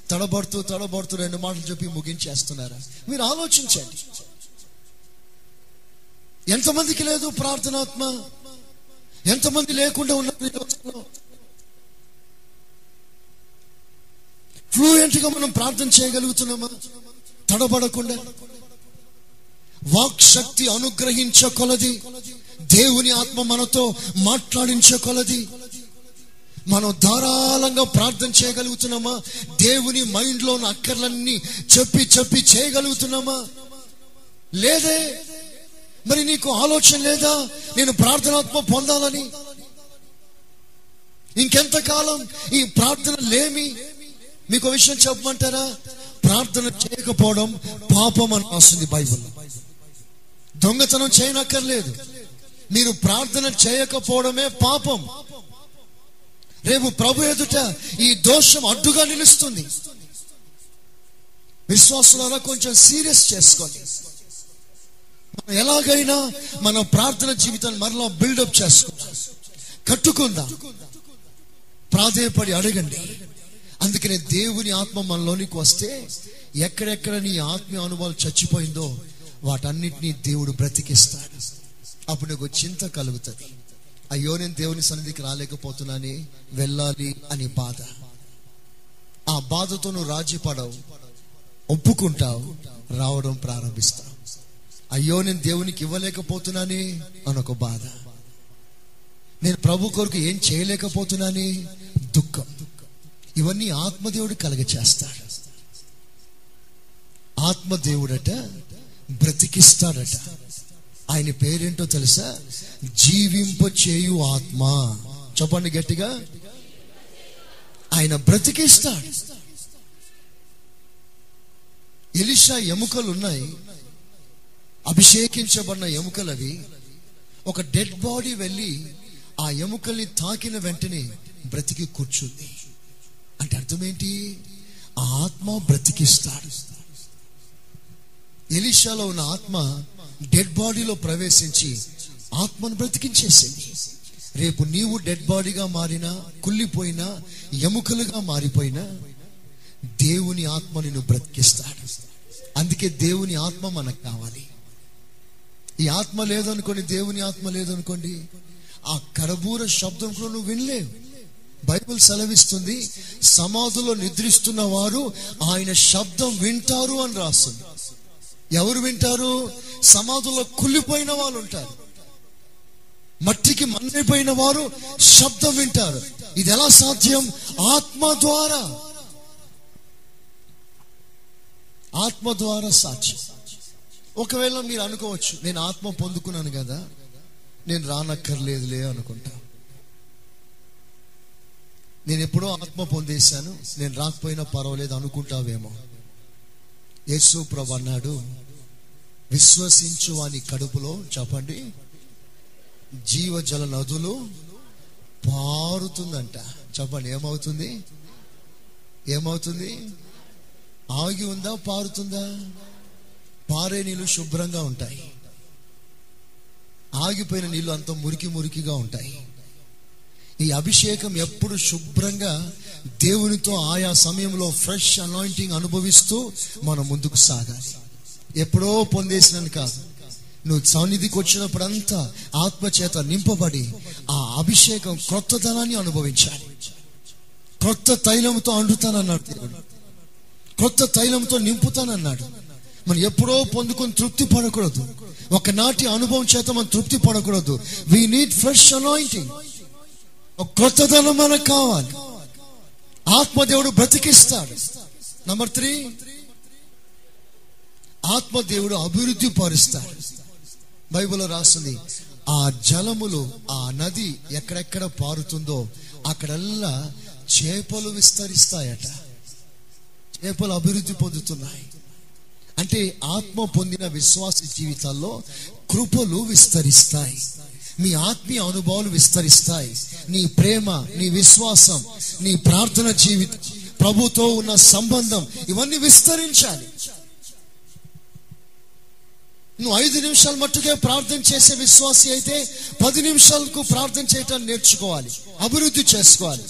తడబడుతూ తడబడుతూ రెండు మాటలు చెప్పి ముగించేస్తున్నారా? మీరు ఆలోచించండి. ఎంతమందికి లేదు ప్రార్థనాత్మ? ఎంతమంది లేకుండా ఉన్నారు ఫ్లూయెంట్గా మనం ప్రార్థన చేయగలుగుతున్నామా? తడబడకుండా? వాక్ శక్తి అనుగ్రహించ కొలది దేవుని ఆత్మ మనతో మాట్లాడించే కొలది. మనం ధారాళంగా ప్రార్థన చేయగలుగుతున్నామా? దేవుని మైండ్లో ఉన్న అక్కర్లన్నీ చెప్పి చెప్పి చేయగలుగుతున్నామా? లేదే? మరి నీకు ఆలోచన లేదా? నేను ప్రార్థనాత్మ పొందాలని. ఇంకెంతకాలం ఈ ప్రార్థన లేమి? మీకు విషయం చెప్పమంటారా? ప్రార్థన చేయకపోవడం పాపం అని రాస్తుంది బైబుల్. దొంగతనం చేయనక్కర్లేదు. మీరు ప్రార్థన చేయకపోవడమే పాపం. రేపు ప్రభు ఎదుట ఈ దోషం అడ్డుగా నిలుస్తుంది. విశ్వాసులారా కొంచెం సీరియస్ చేసుకోండి. ఎలాగైనా మనం ప్రార్థన జీవితాన్ని మరలా బిల్డప్ చేసుకుందాం. కట్టుకుందాం. ప్రాధేయపడి అడగండి. అందుకనే దేవుని ఆత్మ మనలోనికి వస్తే ఎక్కడెక్కడ నీ ఆత్మీయ అనుభవాలు చచ్చిపోయిందో వాటన్నిటినీ దేవుడు బ్రతికిస్తాడు. అప్పుడు నీకు చింత కలుగుతుంది. అయ్యో నేను దేవుని సన్నిధికి రాలేకపోతున్నాని వెళ్ళాలి అని బాధ. ఆ బాధతో నువ్వు రాజీ పడవు ఒప్పుకుంటావు. రావడం ప్రారంభిస్తావు. అయ్యో నేను దేవునికి ఇవ్వలేకపోతున్నాని అనొక బాధ. నేను ప్రభు కొరకు ఏం చేయలేకపోతున్నాని దుఃఖం. ఇవన్నీ ఆత్మదేవుడు కలగచేస్తాడు. ఆత్మదేవుడట బ్రతికిస్తాడట. ఆయన పేరేంటో తెలుసా? జీవింప చేయు ఆత్మ. చెప్పండి గట్టిగా. ఆయన బ్రతికిస్తాడు. ఎలిషా ఎముకలు ఉన్నాయి అభిషేకించబడిన ఎముకలవి ఒక డెడ్ బాడీ వెళ్ళి ఆ ఎముకల్ని తాకిన వెంటనే బ్రతికి కూర్చుంది అంటే అర్థమేంటి? ఆ ఆత్మ బ్రతికిస్తాడు. ఎలిషాలో ఉన్న ఆత్మ డెడ్ బాడీలో ప్రవేశించి ఆత్మను బ్రతికించేసింది. రేపు నీవు డెడ్ బాడీగా మారినా కుళ్ళిపోయినా ఎముకలుగా మారిపోయినా దేవుని ఆత్మ నిన్ను బ్రతికిస్తాడు. అందుకే దేవుని ఆత్మ మనకు కావాలి. ఈ ఆత్మ లేదనుకోండి దేవుని ఆత్మ లేదనుకోండి ఆ కరబూర శబ్దం కూడా నువ్వు వినలేవు. బైబిల్ సెలవిస్తుంది సమాధులో నిద్రిస్తున్న వారు ఆయన శబ్దం వింటారు అని రాస్తుంది. ఎవరు వింటారు? సమాధిలో కుళ్ళిపోయిన వాళ్ళు ఉంటారు. మట్టికి మన్నిపోయిన వారు శబ్దం వింటారు. ఇది ఎలా సాధ్యం? ఆత్మ ద్వారా. ఆత్మ ద్వారా సాధ్యం. ఒకవేళ మీరు అనుకోవచ్చు నేను ఆత్మ పొందుకున్నాను కదా నేను రానక్కర్లేదులే అనుకుంటా. నేను ఎప్పుడో ఆత్మ పొందేశాను నేను రాకపోయినా పర్వాలేదు అనుకుంటావేమో. యేసు ప్రభు అన్నాడు విశ్వసించు వాని కడుపులో చెప్పండి జీవజల నదులు పారుతుందంట. చెప్పండి ఏమవుతుంది? ఏమవుతుంది? ఆగి ఉందా? పారుతుందా? పారే నీళ్ళు శుభ్రంగా ఉంటాయి. ఆగిపోయిన నీళ్ళు అంత మురికి మురికిగా ఉంటాయి. ఈ అభిషేకం ఎప్పుడు శుభ్రంగా దేవునితో ఆయా సమయంలో ఫ్రెష్ అనాయింటింగ్ అనుభవిస్తూ మనం ముందుకు సాగాలి. ఎప్పుడో పొందేసినని కాదు. నువ్వు సన్నిధికి వచ్చినప్పుడంతా ఆత్మచేత నింపబడి ఆ అభిషేకం క్రొత్తతనాన్ని అనుభవించాలి. క్రొత్త తైలంతో అండుతానన్నాడు దేవుడు. క్రొత్త తైలంతో నింపుతానన్నాడు. మనం ఎప్పుడో పొందుకొని తృప్తి పడకూడదు. ఒకనాటి అనుభవం చేత మనం తృప్తి పడకూడదు. వి నీడ్ ఫ్రెష్ అనాయింటింగ్ ఒక కొత్తదనం మనకు కావాలి. ఆత్మదేవుడు బ్రతికిస్తాడు. నంబర్ త్రీ ఆత్మదేవుడు అభివృద్ధి పరుస్తాడు. బైబిల్లో రాస్తుంది ఆ జలములు ఆ నది ఎక్కడెక్కడ పారుతుందో అక్కడల్లా చేపలు విస్తరిస్తాయట. చేపలు అభివృద్ధి పొందుతున్నాయి. అంటే ఆత్మ పొందిన విశ్వాస జీవితాల్లో కృపలు విస్తరిస్తాయి. మీ ఆత్మీయ అనుభవాలు విస్తరిస్తాయి. నీ ప్రేమ నీ విశ్వాసం నీ ప్రార్థన జీవితం ప్రభుతో ఉన్న సంబంధం ఇవన్నీ విస్తరించాలి. నువ్వు ఐదు నిమిషాలు మట్టుకే ప్రార్థన చేసే విశ్వాసి అయితే పది నిమిషాలకు ప్రార్థన చేయటం నేర్చుకోవాలి. అభివృద్ధి చేసుకోవాలి.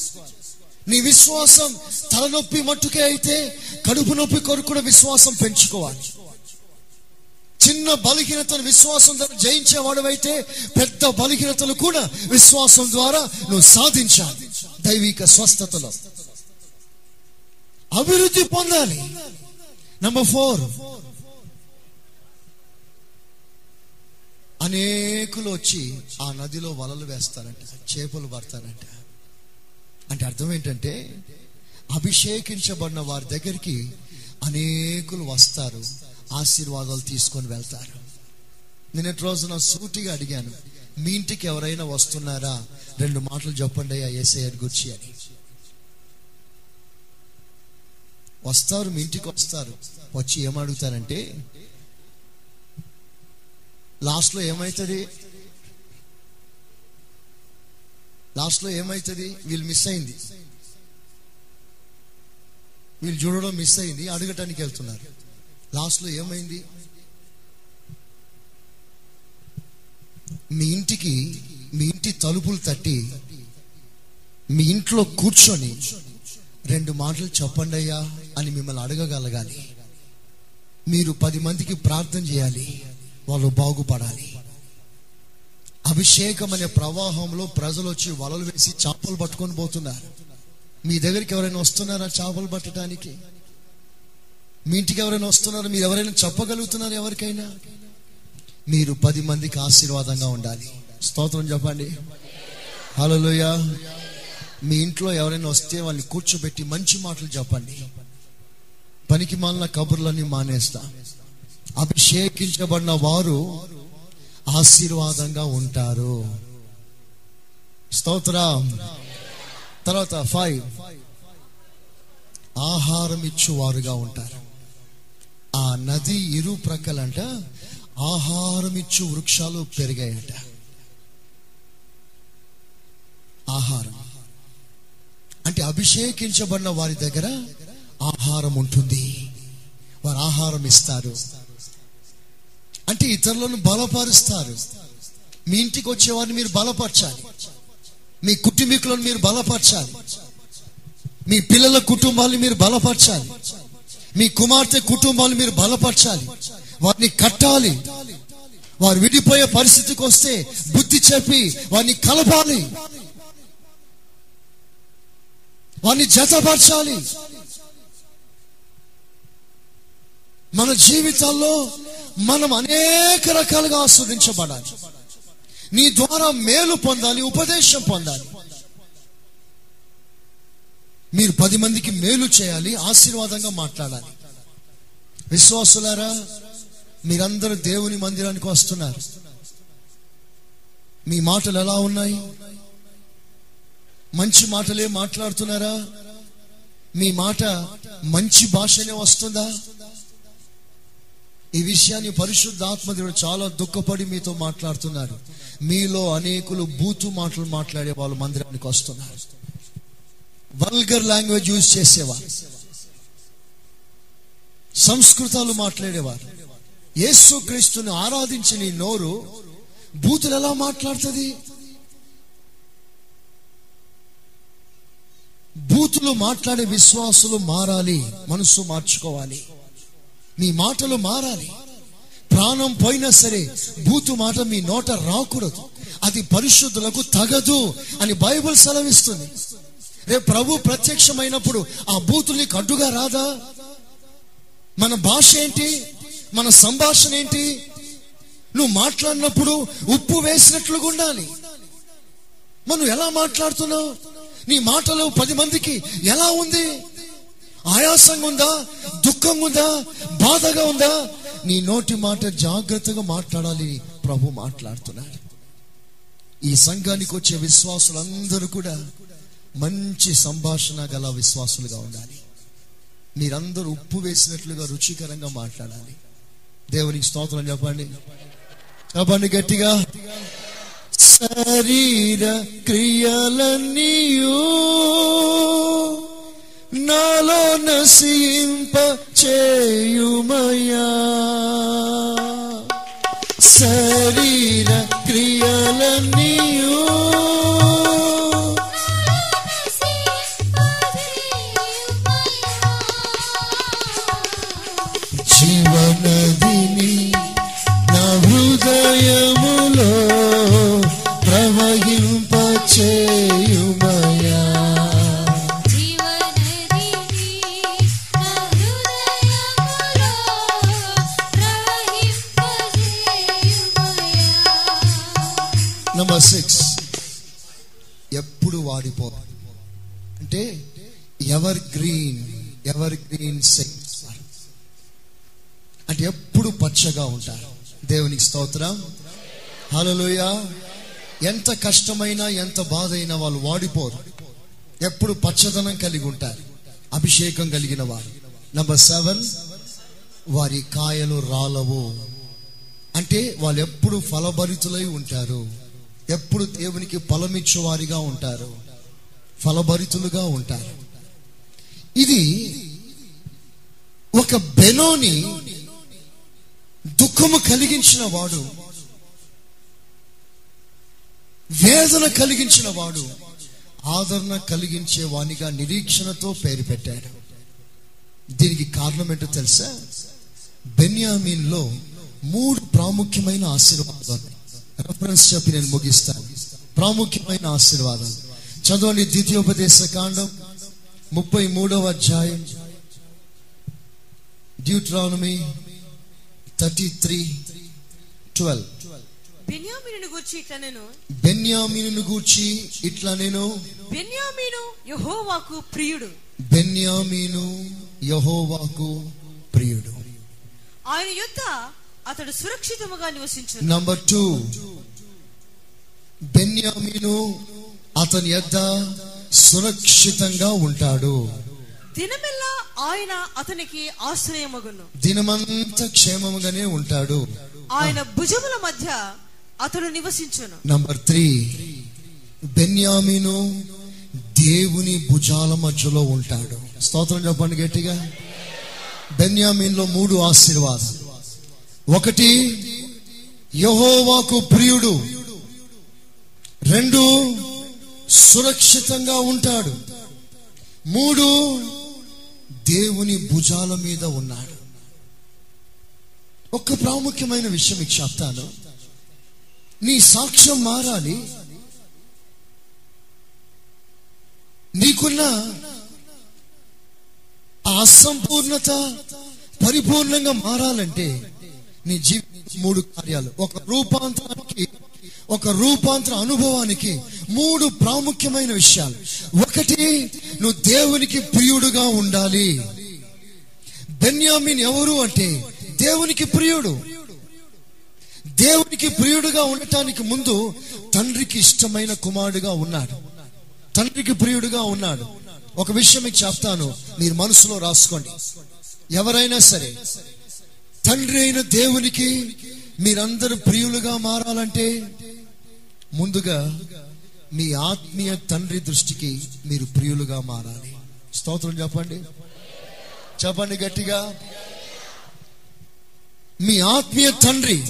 నీ విశ్వాసం తలనొప్పి మట్టుకే అయితే కడుపు నొప్పి కొరకు కూడా విశ్వాసం పెంచుకోవాలి. చిన్న బలహీనతను విశ్వాసం ద్వారా జయించేవాడు అయితే పెద్ద బలహీనతలు కూడా విశ్వాసం ద్వారా నువ్వు సాధించాలి. దైవిక స్వస్థతలో. అభివృద్ధి పొందాలి. నంబర్ ఫోర్ అనేకులు వచ్చి ఆ నదిలో వలలు వేస్తారంట చేపలు పడతారంట. అంటే అర్థం ఏంటంటే అభిషేకించబడిన వారి దగ్గరికి అనేకులు వస్తారు ఆశీర్వాదాలు తీసుకొని వెళ్తారు. నిన్నటి రోజున సూటిగా అడిగాను మీ ఇంటికి ఎవరైనా వస్తున్నారా? రెండు మాటలు చెప్పండి అయ్యా ఏసఐ గుర్చి అని. వస్తారు మీ ఇంటికి వస్తారు. వచ్చి ఏమడుగుతారంటే లాస్ట్లో ఏమవుతుంది లాస్ట్లో ఏమవుతుంది వీళ్ళు మిస్ అయింది. వీళ్ళు చూడడం మిస్ అయింది అడగటానికి వెళ్తున్నారు. లాస్ట్లో ఏమైంది? మీ ఇంటికి మీ ఇంటి తలుపులు తట్టి మీ ఇంట్లో కూర్చొని రెండు మాటలు చెప్పండి అయ్యా అని మిమ్మల్ని అడగగలగాలి. మీరు పది మందికి ప్రార్థన చేయాలి వాళ్ళు బాగుపడాలి. అభిషేకం అనే ప్రవాహంలో ప్రజలు వచ్చి వలలు వేసి చేపలు పట్టుకొని పోతున్నారు. మీ దగ్గరికి ఎవరైనా వస్తున్నారా చేపలు పట్టడానికి? మీ ఇంటికి ఎవరైనా వస్తున్నారా? మీరు ఎవరైనా చెప్పగలుగుతున్నారు ఎవరికైనా? మీరు పది మందికి ఆశీర్వాదంగా ఉండాలి. స్తోత్రం చెప్పండి. హలోయ మీ ఇంట్లో ఎవరైనా వస్తే వాళ్ళని కూర్చోబెట్టి మంచి మాటలు చెప్పండి. పనికి మాలిన కబుర్లన్నీ మానేస్తా. అభిషేకించబడిన వారు ఆశీర్వాదంగా ఉంటారు. స్తోత్రం. తర్వాత ఫైవ్ ఆహారం ఇచ్చువారుగా ఉంటారు. ఆ నది ఇరు ప్రక్కలంట ఆహారం ఇచ్చు వృక్షాలు పెరిగాయట. ఆహారం. అంటే అభిషేకించబడిన వారి దగ్గర ఆహారం ఉంటుంది. వారు ఆహారం ఇస్తారు. అంటే ఇతరులను బలపరుస్తారు. మీ ఇంటికి వచ్చేవారిని మీరు బలపరచాలి. మీ కుటుంబీకులను మీరు బలపరచాలి. మీ పిల్లల కుటుంబాలు మీరు బలపరచాలి. మీ కుమార్తె కుటుంబాలు మీరు బలపరచాలి. వారిని కట్టాలి. వారు విడిపోయే పరిస్థితికి వస్తే బుద్ధి చెప్పి వారిని కలపాలి. వారిని జతపరచాలి. మన జీవితాల్లో మనం అనేక రకాలుగా ఆస్వాదించబడాలి. నీ ద్వారా మేలు పొందాలి ఉపదేశం పొందాలి. మీరు పది మందికి మేలు చేయాలి ఆశీర్వాదంగా మాట్లాడాలి. విశ్వాసులారా మీరందరూ దేవుని మందిరానికి వస్తున్నారు. మీ మాటలు ఎలా ఉన్నాయి? మంచి మాటలే మాట్లాడుతున్నారా? మీ మాట మంచి భాషనే వస్తుందా? ఈ విషయాన్ని పరిశుద్ధ చాలా దుఃఖపడి మీతో మాట్లాడుతున్నారు మీలో అనేకులు బూతు మాటలు మాట్లాడే వాళ్ళు మందిరానికి వస్తున్నారు. వల్గర్ లాంగ్వేజ్ యూజ్ చేసేవారు. సంస్కృతాలు మాట్లాడేవారు. యేసు క్రీస్తుని ఆరాధించి నీ నోరు బూతులు ఎలా మాట్లాడుతుంది? బూతులు మాట్లాడే విశ్వాసులు మారాలి మనసు మార్చుకోవాలి. మీ మాటలు మారాలి. ప్రాణం పోయినా సరే బూతు మాట మీ నోట రాకూడదు. అది పరిశుద్ధులకు తగదు అని బైబిల్ సెలవిస్తుంది. రేపు ప్రభు ప్రత్యక్షమైనప్పుడు ఆ బూతుని కడ్డుగా రాదా? మన భాష ఏంటి? మన సంభాషణ ఏంటి? నువ్వు మాట్లాడినప్పుడు ఉప్పు వేసినట్లుగా ఉండాలి. మనం ఎలా మాట్లాడుతున్నావు? నీ మాటలు పది మందికి ఎలా ఉంది? ఆయాసంగా ఉందా దుఃఖంగా ఉందా బాధగా ఉందా నీ నోటి మాట జాగ్రత్తగా మాట్లాడాలి ప్రభు మాట్లాడుతున్నాడు. ఈ సంఘానికి వచ్చే విశ్వాసులందరూ కూడా మంచి సంభాషణ గల విశ్వాసులుగా ఉండాలి. మీరందరూ ఉప్పు వేసినట్లుగా రుచికరంగా మాట్లాడాలి. దేవునికి స్తోత్రం చెప్పండి. చెప్పండి గట్టిగా. శరీర క్రియలన్నీయు నాలో నసింప చేయుమయా శరీర క్రియలన్నీయు evergreen evergreen saints అంటే ఎప్పుడు పచ్చగా ఉంటారు. దేవునికి స్తోత్రం. హలోయ ఎంత కష్టమైనా ఎంత బాధ అయినా వాళ్ళు వాడిపోరు. ఎప్పుడు పచ్చదనం కలిగి ఉంటారు. అభిషేకం కలిగిన వారు. నంబర్ సెవెన్ వారి కాయలు రాలవు. అంటే వాళ్ళు ఎప్పుడు ఫలభరితులై ఉంటారు. ఎప్పుడు దేవునికి ఫలమిచ్చేవారిగా ఉంటారు. ఫలభరితులుగా ఉంటారు. ఇది ఒక బెనోని దుఃఖము కలిగించిన వాడు వేదన కలిగించిన వాడు ఆదరణ కలిగించే వానిగా నిరీక్షణతో పేరు పెట్టాడు. దీనికి కారణం ఏంటో తెలుసా? బెన్యామీన్లో మూడు ప్రాముఖ్యమైన ఆశీర్వాదాలు. రెఫరెన్స్ చెప్పి నేను ముగిస్తాను. ప్రాముఖ్యమైన ఆశీర్వాదాలు. చదవండి ద్వితీయోపదేశ కాండం. ముప్పై మూడవ అధ్యాయం. డ్యూట్రానమీ థర్టీ త్రీ ట్వెల్వ్ బెన్యామీను గూర్చి ఇట్లా నేను. బెన్యామీను గూర్చి ఇట్లా నేను. బెన్యామీను యహోవాకు ప్రియుడు. బెన్యామీను యహోవాకు ప్రియుడు. ఆయన యొద్ద అతడు సురక్షితముగా నివసించును. నంబర్ టూ బెన్యామీను అతని యొద్ద సురక్షితంగా ఉంటాడు. దినమెల్లా ఆయన అతనికి ఆశ్రయమగును. దినమంతా క్షేమముగానే ఉంటాడు. ఆయన భుజముల మధ్య అతడు నివసించును. నంబర్ త్రీ బెన్యామీను దేవుని భుజాల మధ్యలో ఉంటాడు. స్తోత్రం చెప్పండి గట్టిగా. బెన్యామీన్లో మూడు ఆశీర్వాదాలు. ఒకటి యహోవాకు ప్రియుడు. రెండు సురక్షితంగా ఉంటాడు. మూడు దేవుని భుజాల మీద ఉన్నాడు. ఒక ప్రాముఖ్యమైన విషయం మీకు చెప్తాను నీ సాక్ష్యం మారాలి. నీకున్న ఆ అసంపూర్ణత పరిపూర్ణంగా మారాలంటే నీ జీవిత మూడు కార్యాలు. ఒక రూపాంతరానికి ఒక రూపాంతర అనుభవానికి మూడు ప్రాముఖ్యమైన విషయాలు. ఒకటి నువ్వు దేవునికి ప్రియుడుగా ఉండాలి. బెన్యామిన్ ఎవరు అంటే దేవునికి ప్రియుడు. దేవునికి ప్రియుడుగా ఉండటానికి ముందు తండ్రికి ఇష్టమైన కుమారుడుగా ఉన్నాడు. తండ్రికి ప్రియుడుగా ఉన్నాడు. ఒక విషయం మీకు చెప్తాను మీరు మనసులో రాసుకోండి. ఎవరైనా సరే తండ్రి అయిన దేవునికి మీరందరూ ప్రియులుగా మారాలంటే ముందుగా మీ ఆత్మీయ తండ్రి దృష్టికి మీరు ప్రియులుగా మారాలి. స్తోత్రం చెప్పండి. చెప్పండి గట్టిగా. మీ ఆత్మీయ తండ్రి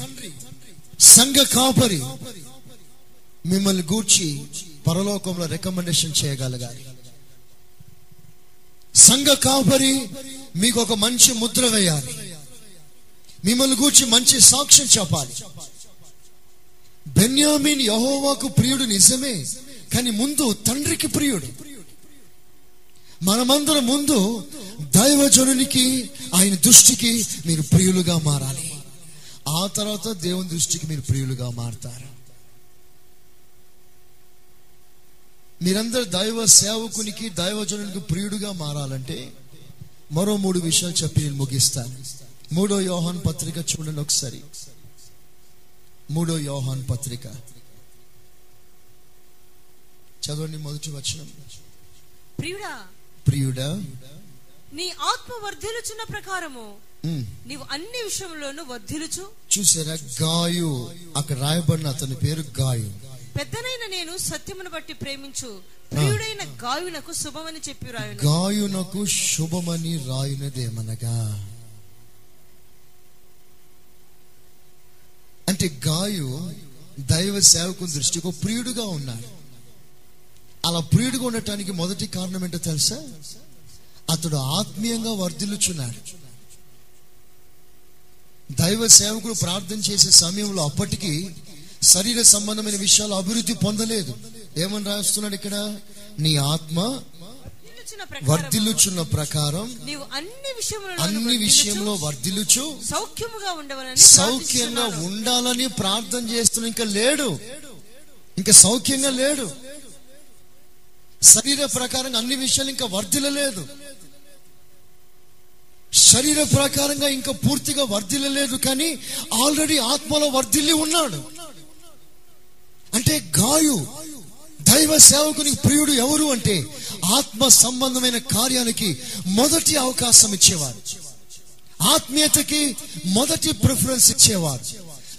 సంఘ కాపరి మిమ్మల్ని గూర్చి పరలోకంలో రికమెండేషన్ చేయగలగాలి. సంఘ కాపరి మీకు ఒక మంచి ముద్ర వేయాలి. మిమ్మల్ని గూర్చి మంచి సాక్ష్యం చెప్పాలి. బెన్యామిన్ యహోవాకు ప్రియుడు నిజమే కానీ ముందు తండ్రికి ప్రియుడు. మనమందరం ముందు దైవజనునికి ఆయన దృష్టికి మీరు ప్రియులుగా మారాలి. ఆ తర్వాత దేవుని దృష్టికి మీరు ప్రియులుగా మారతారు. మీరందరు దైవ సేవకునికి దైవజనునికి ప్రియుడుగా మారాలంటే మరో మూడు విషయాలు చెప్పి నేను ముగిస్తాను. మూడో యోహాన్ పత్రిక చూడండి ఒకసారి. మూడో యోహాన్ పత్రిక. చదవండి మొదటి వచనం. ప్రియుడా ప్రియుడా నీ ఆత్మ వర్ధిల్లుచున్న ప్రకారము నీవు అన్ని విషయంలోనూ వర్ధిల్లుచు. చూసారా? గాయు అక్కడ రాయబడిన అతని పేరు గాయు. పెద్దనైన నేను సత్యమును బట్టి ప్రేమించు. ప్రియుడైన గాయునకు శుభమని చెప్పి రాయును. గాయునకు శుభమని రాయునదేమనగా? అంటే గాయు దైవ సేవకుని దృష్టికి ప్రియుడుగా ఉన్నాడు. అలా ప్రియుడుగా ఉండటానికి మొదటి కారణం ఏంటో తెలుసా? అతడు ఆత్మీయంగా వర్ధిల్లుచున్నాడు. దైవ సేవకుడు ప్రార్థన చేసే సమయంలో అప్పటికి శరీర సంబంధమైన విషయాలు అభివృద్ధి పొందలేదు. ఏమని రాస్తున్నాడు ఇక్కడ? నీ ఆత్మ వర్ధిల్లుచున్న ప్రకారం నీవు అన్ని విషయములలో అన్ని విషయంలో వర్ధిల్లుచు సౌఖ్యముగా ఉండవలని సౌఖ్యంగా ఉండాలని ప్రార్థన చేస్తున్న ఇంకా లేడు. ఇంకా సౌఖ్యంగా లేడు. శరీర ప్రకారంగా అన్ని విషయాలు ఇంకా వర్ధిల్లలేదు శరీర ప్రకారంగా ఇంకా పూర్తిగా వర్ధిల్లలేదు కానీ ఆల్రెడీ ఆత్మలో వర్ధిల్లి ఉన్నాడు. అంటే గాయు దైవ సేవకునికి ప్రియుడు ఎవరు అంటే ఆత్మ సంబంధమైన కార్యాలకి మొదటి అవకాశం ఇచ్చేవారు. ఆత్మీయతకి మొదటి ప్రిఫరెన్స్ ఇచ్చేవారు.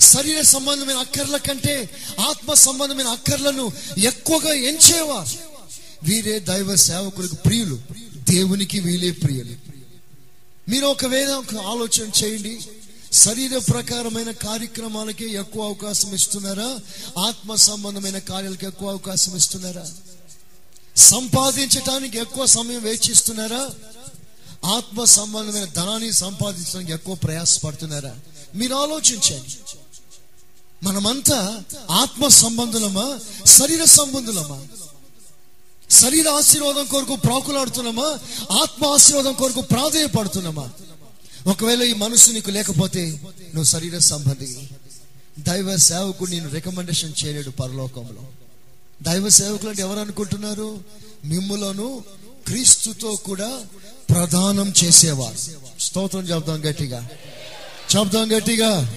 శరీర సంబంధమైన అక్కర్ల కంటే ఆత్మ సంబంధమైన అక్కర్లను ఎక్కువగా ఎంచేవారు. వీరే దైవ సేవకులకు ప్రియులు. దేవునికి వీలే ప్రియులు. మీరు ఒకవేళ ఒక ఆలోచన చేయండి. శరీర ప్రకారమైన కార్యక్రమాలకే ఎక్కువ అవకాశం ఇస్తున్నారా? ఆత్మ సంబంధమైన కార్యాలకు ఎక్కువ అవకాశం ఇస్తున్నారా? సంపాదించటానికి ఎక్కువ సమయం వేచిస్తున్నారా ఆత్మ సంబంధమైన ధనాన్ని సంపాదించడానికి ఎక్కువ ప్రయాసపడుతున్నారా? మీరు ఆలోచించండి. మనమంతా ఆత్మ సంబంధులమా? శరీర సంబంధులమా? శరీర ఆశీర్వాదం కొరకు ప్రాకులాడుతున్నామా? ఆత్మ ఆశీర్వాదం కొరకు ప్రాధేయపడుతున్నామా? ఒకవేళ ఈ మనసు నీకు లేకపోతే నువ్వు శరీర సంబంధి. దైవ సేవకుడు నేను రికమెండేషన్ చేయలేడు పరలోకంలో. దైవ సేవకులు అంటే ఎవరు అనుకుంటున్నారు? మిమ్ములను క్రీస్తుతో కూడా ప్రదానం చేసేవారు. స్తోత్రం చెబుదాం గట్టిగా. చెబుదాం గట్టిగా.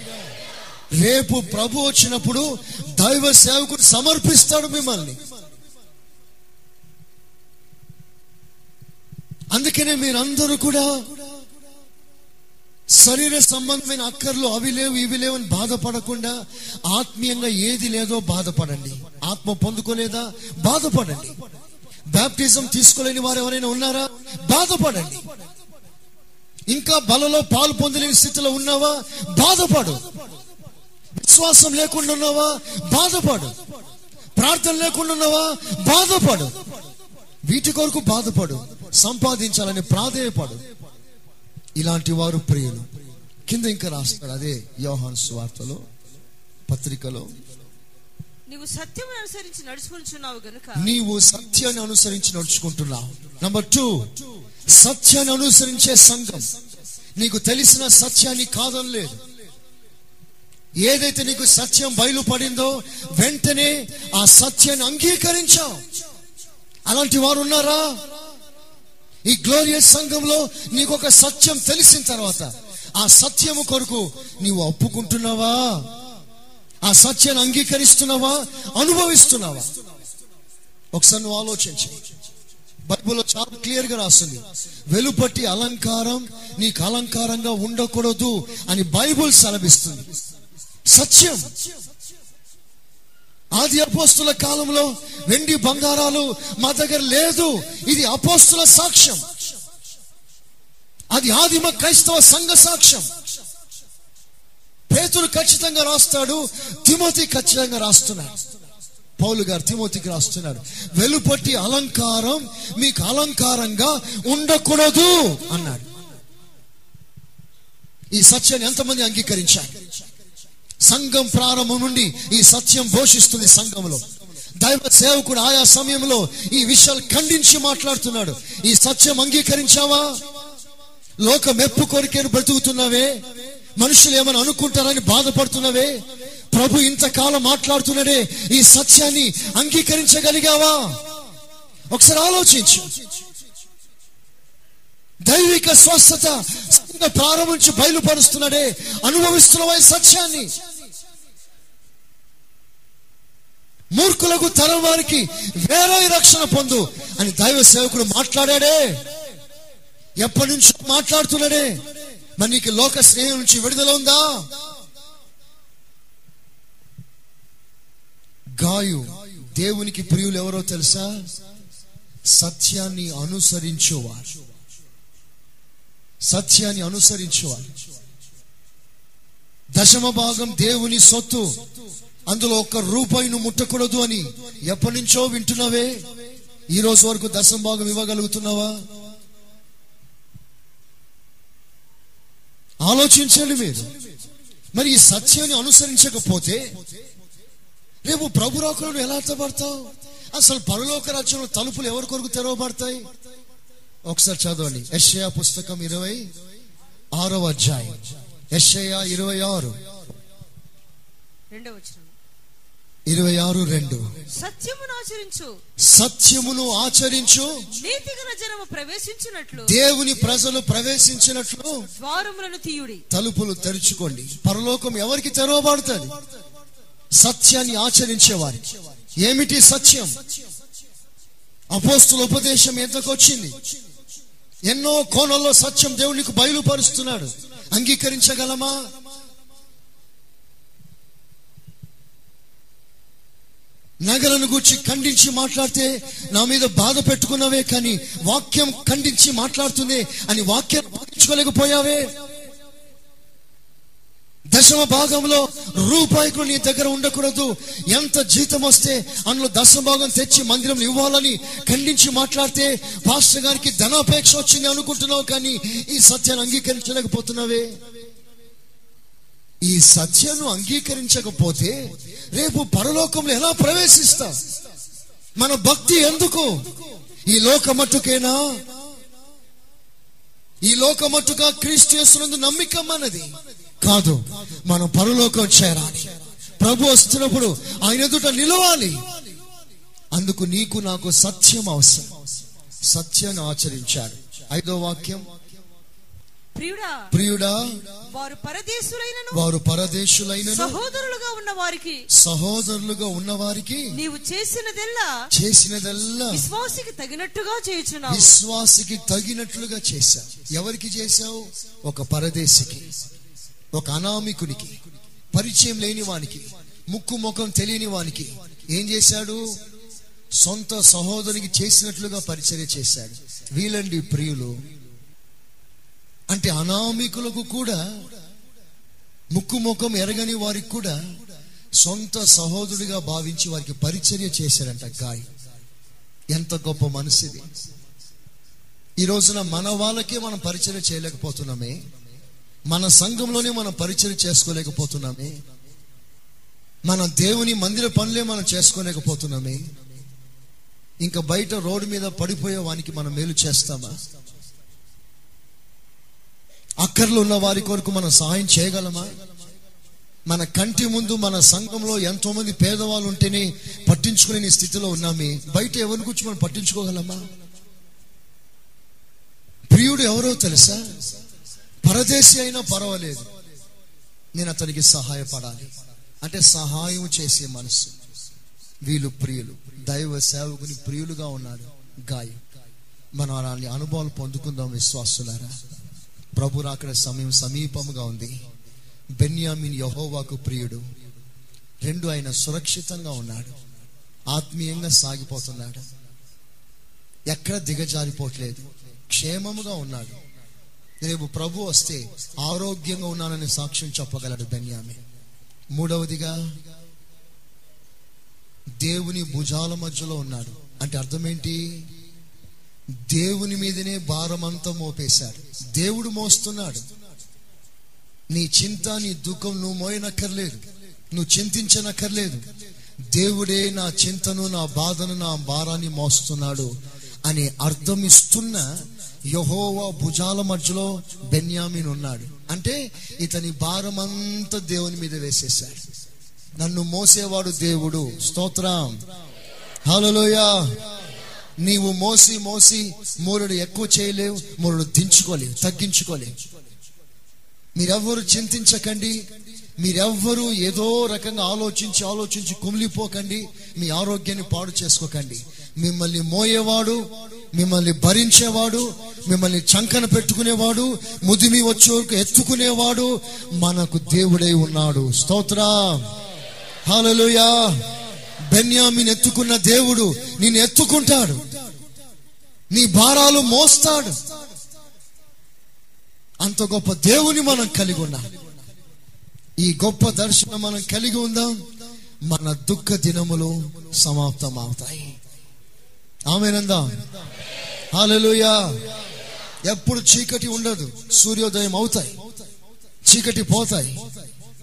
రేపు ప్రభు వచ్చినప్పుడు దైవ సేవకుడు సమర్పిస్తాడు మిమ్మల్ని. అందుకనే మీరందరూ కూడా శరీర సంబంధమైన అక్కర్లు అవి లేవు ఇవి లేవు అని బాధపడకుండా ఆత్మీయంగా ఏది లేదో బాధపడండి. ఆత్మ పొందుకోలేదా? బాధపడండి. బాప్టిజం తీసుకోలేని వారు ఎవరైనా ఉన్నారా? బాధపడండి. ఇంకా బలలో పాలు పొందలేని స్థితిలో ఉన్నావా? బాధపడు. విశ్వాసం లేకుండా ఉన్నావా? బాధపడు. ప్రార్థన లేకుండా ఉన్నావా? బాధపడు. వీటి కొరకు బాధపడు. సంపాదించాలని ప్రాధేయపడు. ఇలాంటి వారు ప్రియులు. కింద ఇంకా రాస్తాడు అదే యోహాన్ స్వార్తలో పత్రికలో. నీవు సత్యం అనుసరించి నడుచుకుంటున్నావు గనుక నీవు సత్యాన్ని అనుసరించి నడుచుకుంటున్నావు. నంబర్ టూ సత్యాన్ని అనుసరించే సంఘం. నీకు తెలిసిన సత్యాన్ని కాదని లేదు. ఏదైతే నీకు సత్యం బయలుపడిందో వెంటనే ఆ సత్యాన్ని అంగీకరించావు. అలాంటి వారు ఉన్నారా? ఈ గ్లోరియస్ సంఘంలో నీకు ఒక సత్యం తెలిసిన తర్వాత ఆ సత్యము కొరకు నీవు ఒప్పుకుంటున్నావా? ఆ సత్యాన్ని అంగీకరిస్తున్నావా? అనుభవిస్తున్నావా? ఒకసారి నువ్వు ఆలోచించు. బైబుల్లో చాలా క్లియర్గా రాస్తుంది. వెలుపట్టి అలంకారం నీకు అలంకారంగా ఉండకూడదు అని బైబుల్ సెలవిస్తుంది. సత్యం. ఆది అపోస్తుల కాలంలో వెండి బంగారాలు మా దగ్గర లేదు. ఇది అపోస్తుల సాక్ష్యం. అది ఆదిమ క్రైస్తవ సంఘ సాక్ష్యం. పేతులు ఖచ్చితంగా రాస్తాడు తిమోతి ఖచ్చితంగా రాస్తున్నాడు. పౌలు గారు తిమోతికి రాస్తున్నాడు వెలుపట్టి అలంకారం మీకు అలంకారంగా ఉండకూడదు అన్నాడు. ఈ సత్యాన్ని ఎంతమంది అంగీకరించారు? సంఘం ప్రారంభం నుండి ఈ సత్యం పోషిస్తుంది సంఘంలో. దైవ సేవకుడు ఆయా సమయంలో ఈ విషయాలు ఖండించి మాట్లాడుతున్నాడు. ఈ సత్యం అంగీకరించావా? లోక మెప్పు కొరికేను బ్రతుకుతున్నావే? మనుషులు ఏమని అనుకుంటారని బాధపడుతున్నావే? ప్రభు ఇంతకాలం మాట్లాడుతున్నాడే ఈ సత్యాన్ని అంగీకరించగలిగావా? ఒకసారి ఆలోచించు. దైవిక స్వస్థత ప్రారంభించి బయలుపరుస్తున్నాడే అనుభవిస్తున్నావా సత్యాన్ని. మూర్ఖులకు తరం వారికి వేరే రక్షణ పొందు అని దైవ సేవకుడు మాట్లాడాడే. ఎప్పటి నుంచి మాట్లాడుతున్నాడే. మరి నీకు లోక స్నేహం నుంచి విడుదల ఉందా? గాయు దేవునికి ప్రియులు ఎవరో తెలుసా? సత్యాన్ని అనుసరించేవారు. సత్యాన్ని అనుసరించేవారు దశమ భాగం దేవుని సొత్తు. అందులో ఒక్క రూపాయిను ముట్టకూడదు అని ఎప్పటి నుంచో వింటున్నావే? ఈ రోజు వరకు దశమ భాగం ఇవ్వగలుగుతున్నావా? ఆలోచించండి మీరు. మరి ఈ సత్యాన్ని అనుసరించకపోతే రేపు ప్రభు రాకులను ఎలా అర్థపడతావు? అసలు పరలోక రాజ్యంలో తలుపులు ఎవరి కొరకు తెరవబడతాయి? ఒకసారి చదవండి. యెషయా పుస్తకం ఇరవై ఆరవ అధ్యాయం. యెషయా ఇరవై ఆరు. ఇరవై ఆరు రెండు. సత్యమును ఆచరించు. సత్యమును ఆచరించు. నీతిగల జనము ప్రవేశించినట్లు. దేవుని ప్రజలు ప్రవేశించినట్లు. ద్వారములను తీయుడి. తలుపులు తెరుచుకోండి. పరలోకం ఎవరికి తెరవబడుతుంది? సత్యాన్ని ఆచరించేవారి ఏమిటి సత్యం? అపోస్తుల ఉపదేశం ఎంతకు వచ్చింది ఎన్నో కోణాల్లో సత్యం దేవునికి బయలుపరుస్తున్నాడు. అంగీకరించగలమా? నగలను గూర్చి ఖండించి మాట్లాడితే నా మీద బాధ పెట్టుకున్నావే కానీ వాక్యం ఖండించి మాట్లాడుతుంది అని వాక్యం పాటించుకోలేకపోయావే దశమ భాగంలో రూపాయికు నీ దగ్గర ఉండకూడదు. ఎంత జీతం వస్తే అందులో దశమ భాగం తెచ్చి మందిరం ఇవ్వాలని ఖండించి మాట్లాడితే పాస్టర్ గారికి ధనాపేక్ష వచ్చింది అనుకుంటున్నావు కానీ ఈ సత్యాన్ని అంగీకరించలేకపోతున్నావే. ఈ సత్యను అంగీకరించకపోతే రేపు పరలోకంలో ఎలా ప్రవేశిస్తా మన భక్తి ఎందుకు? ఈ లోకమట్టుకేనా? ఈ లోకమట్టుగా క్రీస్తునందు నమ్మిక మనది. కాదు మనం పరలోకం చేరాలి. ప్రభు వస్తున్నప్పుడు ఆయన ఎదుట నిలవాలి. అందుకు నీకు నాకు సత్యం అవసరం. సత్యాన్ని ఆచరించాడు. ఐదో వాక్యం. ప్రియుడా వారు పరదేశులైనను వారు పరదేశులైన సహోదరులుగా ఉన్న వారికి సహోదరులుగా ఉన్నవారికి నీవు చేసినదెల్లా చేసినదల్లా విశ్వాసికి తగినట్టుగా చేయుచున్నావు. విశ్వాసికి తగినట్లుగా చేశావు ఎవరికి చేశావు? ఒక పరదేశికి. ఒక అనామికునికి పరిచయం లేని వానికి ముక్కు ముఖం తెలియని వానికి ఏం చేశాడు? సొంత సహోదరునికి చేసినట్లుగా పరిచర్య చేశాడు. వీలండి ప్రియులు. అంటే అనామికులకు కూడా ముక్కు ముఖం ఎరగని వారికి కూడా సొంత సహోదరుడిగా భావించి వారికి పరిచర్య చేశాడంట గాయ. ఎంత గొప్ప మనసుది. ఈ రోజున మన వాళ్ళకే మనం పరిచయం చేయలేకపోతున్నామే. మన సంఘంలోనే మనం పరిచయం చేసుకోలేకపోతున్నామే. మన దేవుని మందిర పనులే మనం చేసుకోలేకపోతున్నామే. ఇంకా బయట రోడ్డు మీద పడిపోయే వానికి మనం మేలు చేస్తామా? అక్కర్లో ఉన్న వారి కొరకు మనం సహాయం చేయగలమా? మన కంటి ముందు మన సంఘంలో ఎంతో మంది పేదవాళ్ళు ఉంటేనే పట్టించుకునే స్థితిలో ఉన్నామే. బయట ఎవరి గురించి మనం పట్టించుకోగలమా? ప్రియుడు ఎవరో తెలుసా? పరదేశి అయినా పర్వాలేదు. నేను అతనికి సహాయపడాలి. అంటే సహాయం చేసే మనసు. వీళ్ళు ప్రియులు. దైవ సేవకుని ప్రియులుగా ఉన్నాడు గాయం. మనం అలాంటి అనుభవాలు పొందుకుందాం విశ్వాసులారా. ప్రభు రాకడ సమయం సమీపముగా ఉంది. బెన్యామిన్ యహోవాకు ప్రియుడు. రెండు ఆయన సురక్షితంగా ఉన్నాడు. ఆత్మీయంగా సాగిపోతున్నాడు. ఎక్కడ దిగజారిపోవట్లేదు. క్షేమముగా ఉన్నాడు. రేపు ప్రభు వస్తే ఆరోగ్యంగా ఉన్నానని సాక్ష్యం చెప్పగలడు బెన్యామిన్. మూడవదిగా దేవుని భుజాల మధ్యలో ఉన్నాడు. అంటే అర్థం ఏంటి దేవుని మీదనే భారమంతా మోపేశాడు. దేవుడు మోస్తున్నాడు. నీ చింత నీ దుఃఖం నువ్వు మోయనక్కర్లేదు. నువ్వు చింతించనక్కర్లేదు. దేవుడే నా చింతను నా బాధను నా భారాన్ని మోస్తున్నాడు అనే అర్థం ఇస్తున్న యహోవా భుజాల మధ్యలో బెన్యామిన్ ఉన్నాడు. అంటే ఇతని భారమంతా దేవుని మీద వేసేశాడు. నన్ను మోసేవాడు దేవుడు. స్తోత్రం. హలోయా నీవు మోసి మోసి మూరుడు ఎక్కువ చేయలేవు మూరుడు దించుకోలేవు తగ్గించుకోలేవు. మీరెవ్వరు చింతించకండి. మీరెవ్వరు ఏదో రకంగా ఆలోచించి ఆలోచించి కుమిలిపోకండి. మీ ఆరోగ్యాన్ని పాడు చేసుకోకండి. మిమ్మల్ని మోయేవాడు మిమ్మల్ని భరించేవాడు మిమ్మల్ని చంకన పెట్టుకునేవాడు ముదిమి వచ్చే వరకు ఎత్తుకునేవాడు మనకు దేవుడై ఉన్నాడు. స్తోత్ర. హాలలుయా బెన్యామిని ఎత్తుకున్న దేవుడు నిన్ను ఎత్తుకుంటాడు. నీ భారాలు మోస్తాడు. అంత గొప్ప దేవుని మనం కలిగి ఉన్నాం. ఈ గొప్ప దర్శనం మనం కలిగి ఉందాం. మన దుఃఖ దినములు సమాప్తం అవుతాయి ఆమెనందా. హాలలుయా ఎప్పుడు చీకటి ఉండదు సూర్యోదయం అవుతాయి చీకటి పోతాయి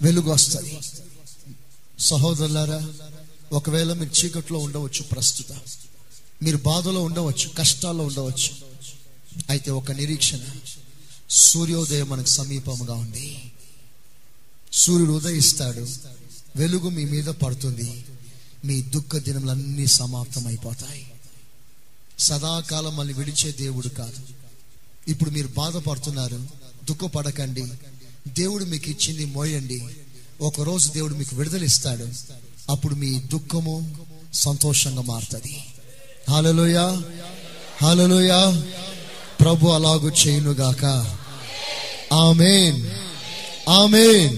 వెలుగు వస్తాయి. సహోదరులారా ఒకవేళ మీరు చీకట్లో ఉండవచ్చు ప్రస్తుతం. మీరు బాధలో ఉండవచ్చు కష్టాల్లో ఉండవచ్చు. అయితే ఒక నిరీక్షణ సూర్యోదయం మనకు సమీపముగా ఉంది. సూర్యుడు ఉదయిస్తాడు వెలుగు మీ మీద పడుతుంది మీ దుఃఖ దినములన్నీ సమాప్తం అయిపోతాయి సదాకాలం మళ్ళీ విడిచే దేవుడు కాదు. ఇప్పుడు మీరు బాధపడుతున్నారు దుఃఖపడకండి. దేవుడు మీకు ఇచ్చింది మోయండి. ఒకరోజు దేవుడు మీకు విడుదలిస్తాడు. అప్పుడు మీ దుఃఖము సంతోషంగా మారుతుంది. హాలలోయ హాలలోయ ప్రభు అలాగూ చేయునుగాక. ఆమెన్! ఆమెన్!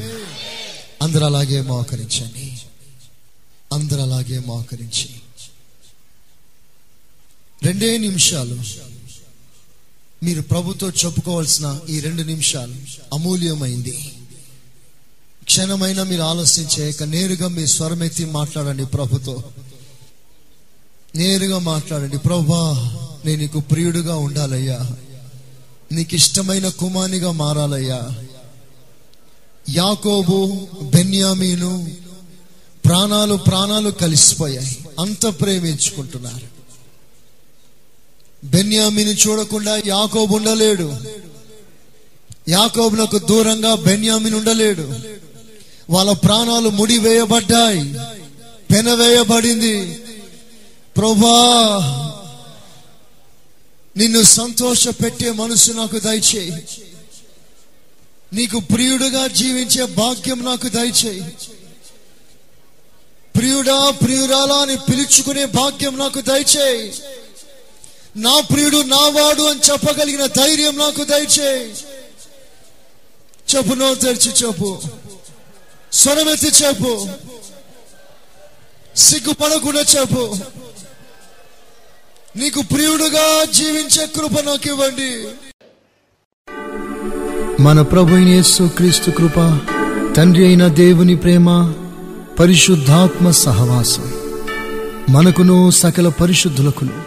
అందరు అలాగే మోకరించండి. అందరు అలాగే మోకరించండి. రెండే నిమిషాలు. మీరు ప్రభుతో చెప్పుకోవాల్సిన ఈ రెండు నిమిషాలు అమూల్యమైంది. క్షణమైనా మీరు ఆలస్యం చేయక నేరుగా మీ స్వరమెత్తి మాట్లాడండి ప్రభుతో. నేరుగా మాట్లాడండి ప్రభా నేను నీకు ప్రియుడుగా ఉండాలయ్యా. నీకు ఇష్టమైన కుమానిగా మారాలయ్యా. యాకోబు బెన్యామీను ప్రాణాలు ప్రాణాలు కలిసిపోయాయి. అంత ప్రేమించుకుంటున్నారు. బెన్యామిని చూడకుండా యాకోబు ఉండలేడు. యాకోబునకు దూరంగా బెన్యామిని ఉండలేడు. వాళ్ళ ప్రాణాలు ముడి వేయబడ్డాయి ప్రభా నిన్ను సంతోష పెట్టే మనసు నాకు దయచేయి. నీకు ప్రియుడుగా జీవించే భాగ్యం నాకు దయచేయి. ప్రియుడా ప్రియురాలా అని పిలుచుకునే భాగ్యం నాకు దయచేయి. నా ప్రియుడు నా వాడు అని చెప్పగలిగిన ధైర్యం నాకు దయచేయి చెప్పు నో తెరిచి చెప్పు. స్వరమెత్తి చెప్పు. సిగ్గుపడకుండా చెప్పు. నీకు ప్రియుడుగా జీవించే కృప నాకు ఇవ్వండి. మన ప్రభు యేసు క్రీస్తు కృప తండ్రి అయిన దేవుని ప్రేమ పరిశుద్ధాత్మ సహవాసం. మనకును సకల పరిశుద్ధులకును